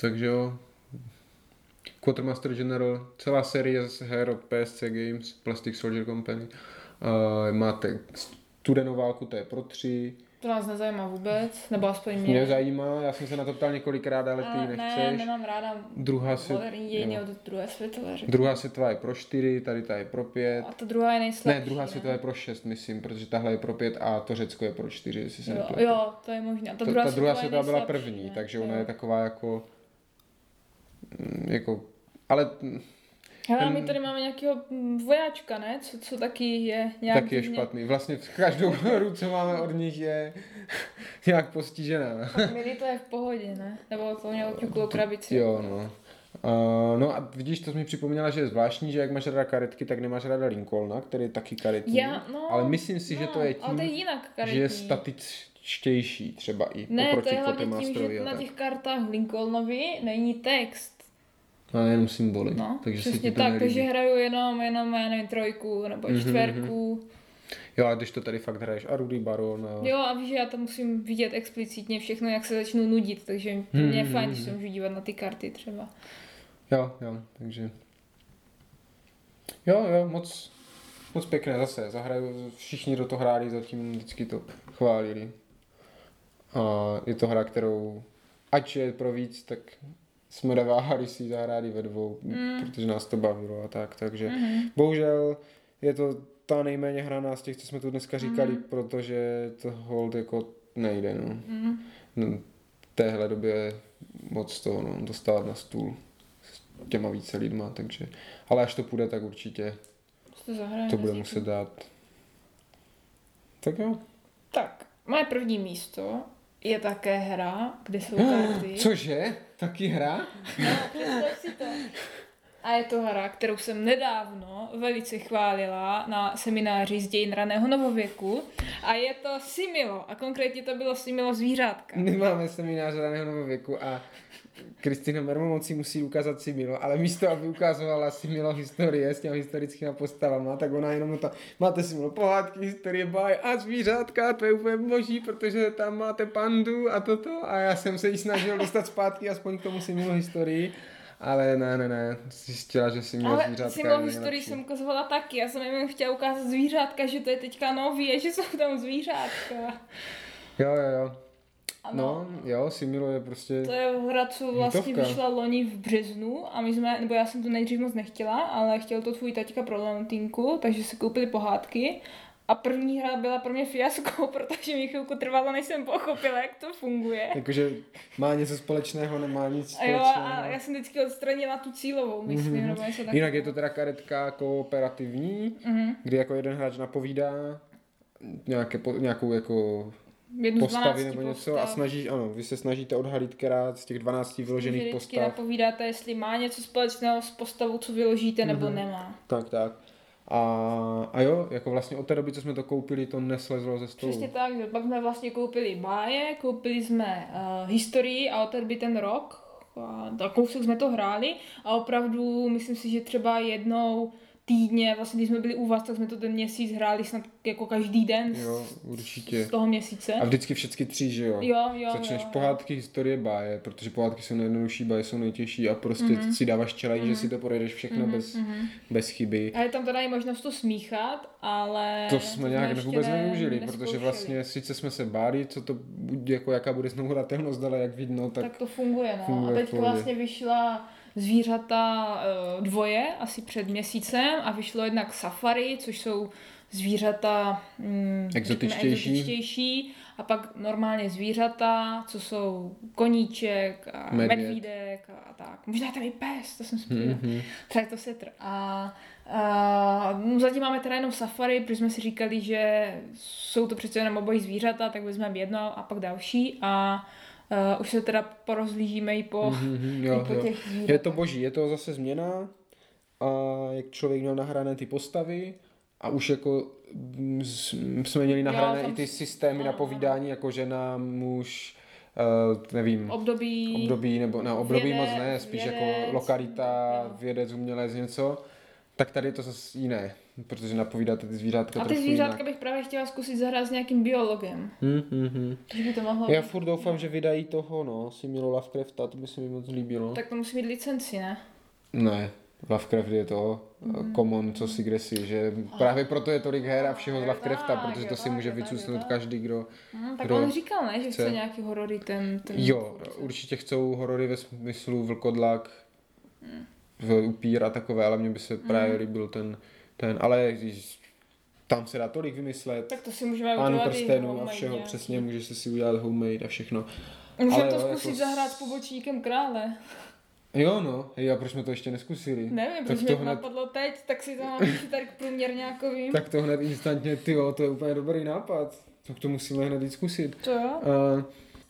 Takže jo. Quartermaster General, celá série z her od PSC Games, Plastic Soldier Company. A máte studenou válku, to je pro tři. To nás nezajímá vůbec, nebo aspoň mě. Mě zajímá, já jsem se na to ptal několikrát, ale ty ne, nechceš. nemám ráda Druhá se- moderní dějiny od druhé světové. řekněme. Druhá světová je pro čtyři, tady ta je pro pět. A ta druhá je nejslabší. Ne, druhá světová je pro šest, myslím, protože tahle je pro pět a to Řecko je pro čtyři, jestli se Jo, nepletu. jo, to je možné. A ta Ta, druhá, ta druhá světová, byla první, ne? takže Jo. ona je taková jako... mm, jako ale mm, Hele, ten- my tady máme nějakého vojáčka, ne? Co, co taky je nějak taky je špatný. Vlastně v každou hru, co máme od nich, je nějak postižená. Milý to je v pohodě, ne? Nebo to mělo ťuku o krabici. Jo, no. Uh, no a vidíš, to jsi mi připomněla, že je zvláštní, že jak máš ráda karetky, tak nemáš ráda Lincolna, který je taky karetní. Já, no, ale myslím si, no, že to je tím, ale to je jinak karetní. že je statičtější třeba i Ne, oproti to je hlavně tím, že na těch kartách Lincolnovi není text. No, jenom symboly. No, takže si přesně to tak, takže hraju jenom, jenom, já nevím, trojku nebo Mhm, čtverku. Jo, a když to tady fakt hraješ a Rudy Baron a... Jo, a víš, že já to musím vidět explicitně všechno, jak se začnu nudit, takže Hmm, mě je hmm, fajn, hmm. když se můžu dívat na ty karty třeba. Jo, jo, takže... Jo, jo, moc, moc pěkné zase. Zahraju, všichni do toho hráli, zatím vždycky to chválili. A je to hra, kterou, ať je pro víc, tak jsme neváhali si ji zahrát i ve dvou, Mm. protože nás to bavilo a tak, takže Mhm. bohužel je to ta nejméně hraná z těch, co jsme tu dneska říkali, Mhm. protože to hold jako nejde, no. Mm. No, v téhle době moc to no, dostat na stůl s těma více lidma, takže, ale až to půjde, tak určitě To to bude muset dát. Tak jo. Tak, moje první místo je také hra, kde jsou karty. Cože? Taky hra? No, představ si to. A je to hra, kterou jsem nedávno velice chválila na semináři z dějin raného novověku. A je to Similo. A konkrétně to bylo Similo zvířátka. My máme seminář raného novověku a Kristina Mermomocí musí ukázat si Milo, ale místo, aby ukázovala si Milo historie s těmi historickými postavama, tak ona jenom to, máte si Milo pohádky, historie, baj a zvířátka, to je úplně boží, protože tam máte pandu a toto a já jsem se jí snažil dostat zpátky aspoň k tomu si Milo historii, ale ne, ne, ne, zjistila, že si Milo Ale zvířátka Similo je historii jsem ukazovala taky. Já jsem jenom chtěla ukázat zvířátka, že to je teďka nový a že jsou tam zvířátka. Jo, jo, jo. Ano. No, jo, Similo je prostě... To je hra, co vlastně Hitovka. vyšla loni v březnu a my jsme, nebo já jsem to nejdřív moc nechtěla, ale chtěl to tvůj taťka pro Valentínku, takže si koupili pohádky a první hra byla pro mě fiasko, protože mi chvilku trvalo, než jsem pochopila, jak to funguje. Jakože má něco společného, nemá nic A jo, společného. a já jsem vždycky odstranila tu cílovou, myslím, Mhm. nebo něco takového. Jinak je to teda karetka kooperativní, Mhm. kdy jako jeden hráč napovídá nějaké, nějakou jako Jednu postavy 12 nebo něco postav. a snaží, ano, vy se snažíte odhalit, která z těch 12 vyložených Že vždycky postav. napovídáte, jestli má něco společného s postavou, co vyložíte, nebo Mhm. nemá. Tak, tak. A, a jo, jako vlastně od té doby, co jsme to koupili, to neslezlo ze stolu. Přesně tak, že pak jsme vlastně koupili báje, koupili jsme uh, historii a od té doby ten rok a a kousek jsme to hráli a opravdu myslím si, že třeba jednou týdně, vlastně když jsme byli u vás, tak jsme to ten měsíc hráli snad jako každý den z, Jo, určitě. z toho měsíce. A vždycky všechny tři, že jo? Jo, jo, Začneš jo, pohádky, historie, báje, protože pohádky jsou nejjednodušší, báje jsou nejtěžší a prostě mm-hmm. si dáváš čelej, mm-hmm. že si to projedeš všechno mm-hmm. bez, Mhm. bez chyby. A je tam teda i možnost to smíchat, ale... To jsme nějak ještě vůbec ne- nevyužili, protože vlastně sice jsme se báli, co to bude, jako jaká bude znovu hratelnost, ale jak vidno, tak, Tak to funguje, no. funguje a teď vlastně vyšla zvířata eh, dvoje, asi před měsícem a vyšlo jednak safari, což jsou zvířata mm, Exotičtější. exotičtější a pak normálně zvířata, co jsou koníček a Medvěd. medvídek a, tak. Možná tam i pes, to jsem spíla. Mhm. Třeba je to setr. A, a no, zatím máme teda jenom safari, protože jsme si říkali, že jsou to přece jenom obojí zvířata, tak vezmeme jedno a pak další a uh, už se teda porozlížíme i po, Mhm, i jo, po jo. těch zvířatech. Je to boží, je to zase změna a jak člověk měl nahrané ty postavy a už jako mm, s- jsme měli nahrané tam i ty systémy ano, na povídání, jako žena, muž, uh, nevím, období, období, nebo na období vědec, moc ne, spíš jako vědec, lokalita, jo. vědec, umělec, něco, tak tady je to zase jiné, protože napovídáte ty zvířátka a ty zvířátka jinak. bych právě chtěla zkusit zahrát s nějakým biologem. Hmm, hmm. Takže by to mohlo Já být. furt doufám, že vydají toho, no, si Milo Lovecrafta, to by se mi moc líbilo. Tak to musí mít licenci, ne? Ne, Lovecraft je to mm. common, co si kde si, že právě proto je tolik her a všeho z Lovecrafta, protože to si může tak. každý, kdo... Hm, tak Kdo on říkal, ne, že chce, chce. nějaký horory ten, ten Jo, určitě chcou horory ve smyslu vlkodlak, v upír a takové, ale mně by se právě líbil ten, ten, ale když- tam se dá tolik vymyslet, Tak to si můžeme pánu prstenů a všeho, nějaký. přesně, můžeš si udělat homemade a všechno. Můžeme to jo, zkusit jako zahrát s- pobočníkem krále. Jo no, hej, a proč jsme to ještě neskusili? Nevím, proč to mě to hned, napadlo teď, tak si to mám tady k průměrňákovým. tak to hned instantně, ty jo, to je úplně dobrý nápad. Tak to musíme hned jít zkusit. To jo? Uh,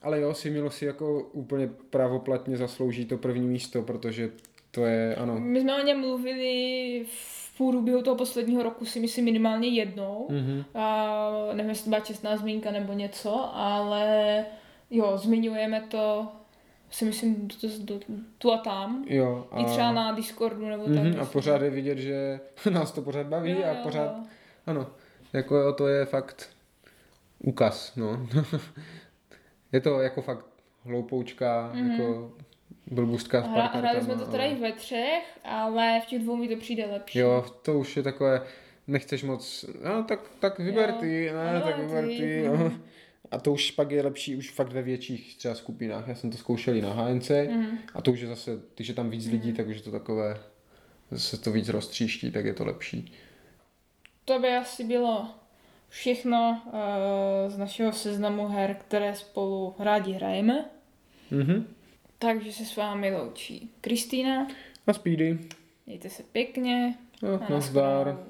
ale jo, si Milo si jako úplně pravoplatně zaslouží to první místo, protože To je, ano. My jsme o něm mluvili v průběhu toho posledního roku si myslím minimálně jednou. Mhm. A nevím, jestli to byla čestná zmínka nebo něco, ale jo, zmiňujeme to si myslím to, to, tu a tam. Jo. I třeba na Discordu nebo tak. Mhm, a myslím. pořád je vidět, že nás to pořád baví Jo, a jo, pořád, jo. ano, jako jo, to je fakt ukaz, no. je to jako fakt hloupoučka, Mhm. jako blbůstka s Hra, hráli jsme to teda i ve třech, ale v těch dvou mi to přijde lepší. Jo, to už je takové, nechceš moc, no tak, tak vyber Jo, ty, ne, ano, tak vyber ty, ty. mhm. jo. A to už pak je lepší už fakt ve větších třeba skupinách. Já jsem to zkoušel i na HNC Mhm. a to už je zase, když je tam víc lidí, tak už je to takové, se to víc roztříští, tak je to lepší. To by asi bylo všechno uh, z našeho seznamu her, které spolu rádi hrajeme. Mhm. Takže se s vámi loučí Kristýna. A Speedy. Mějte se pěkně. No, a nazdar.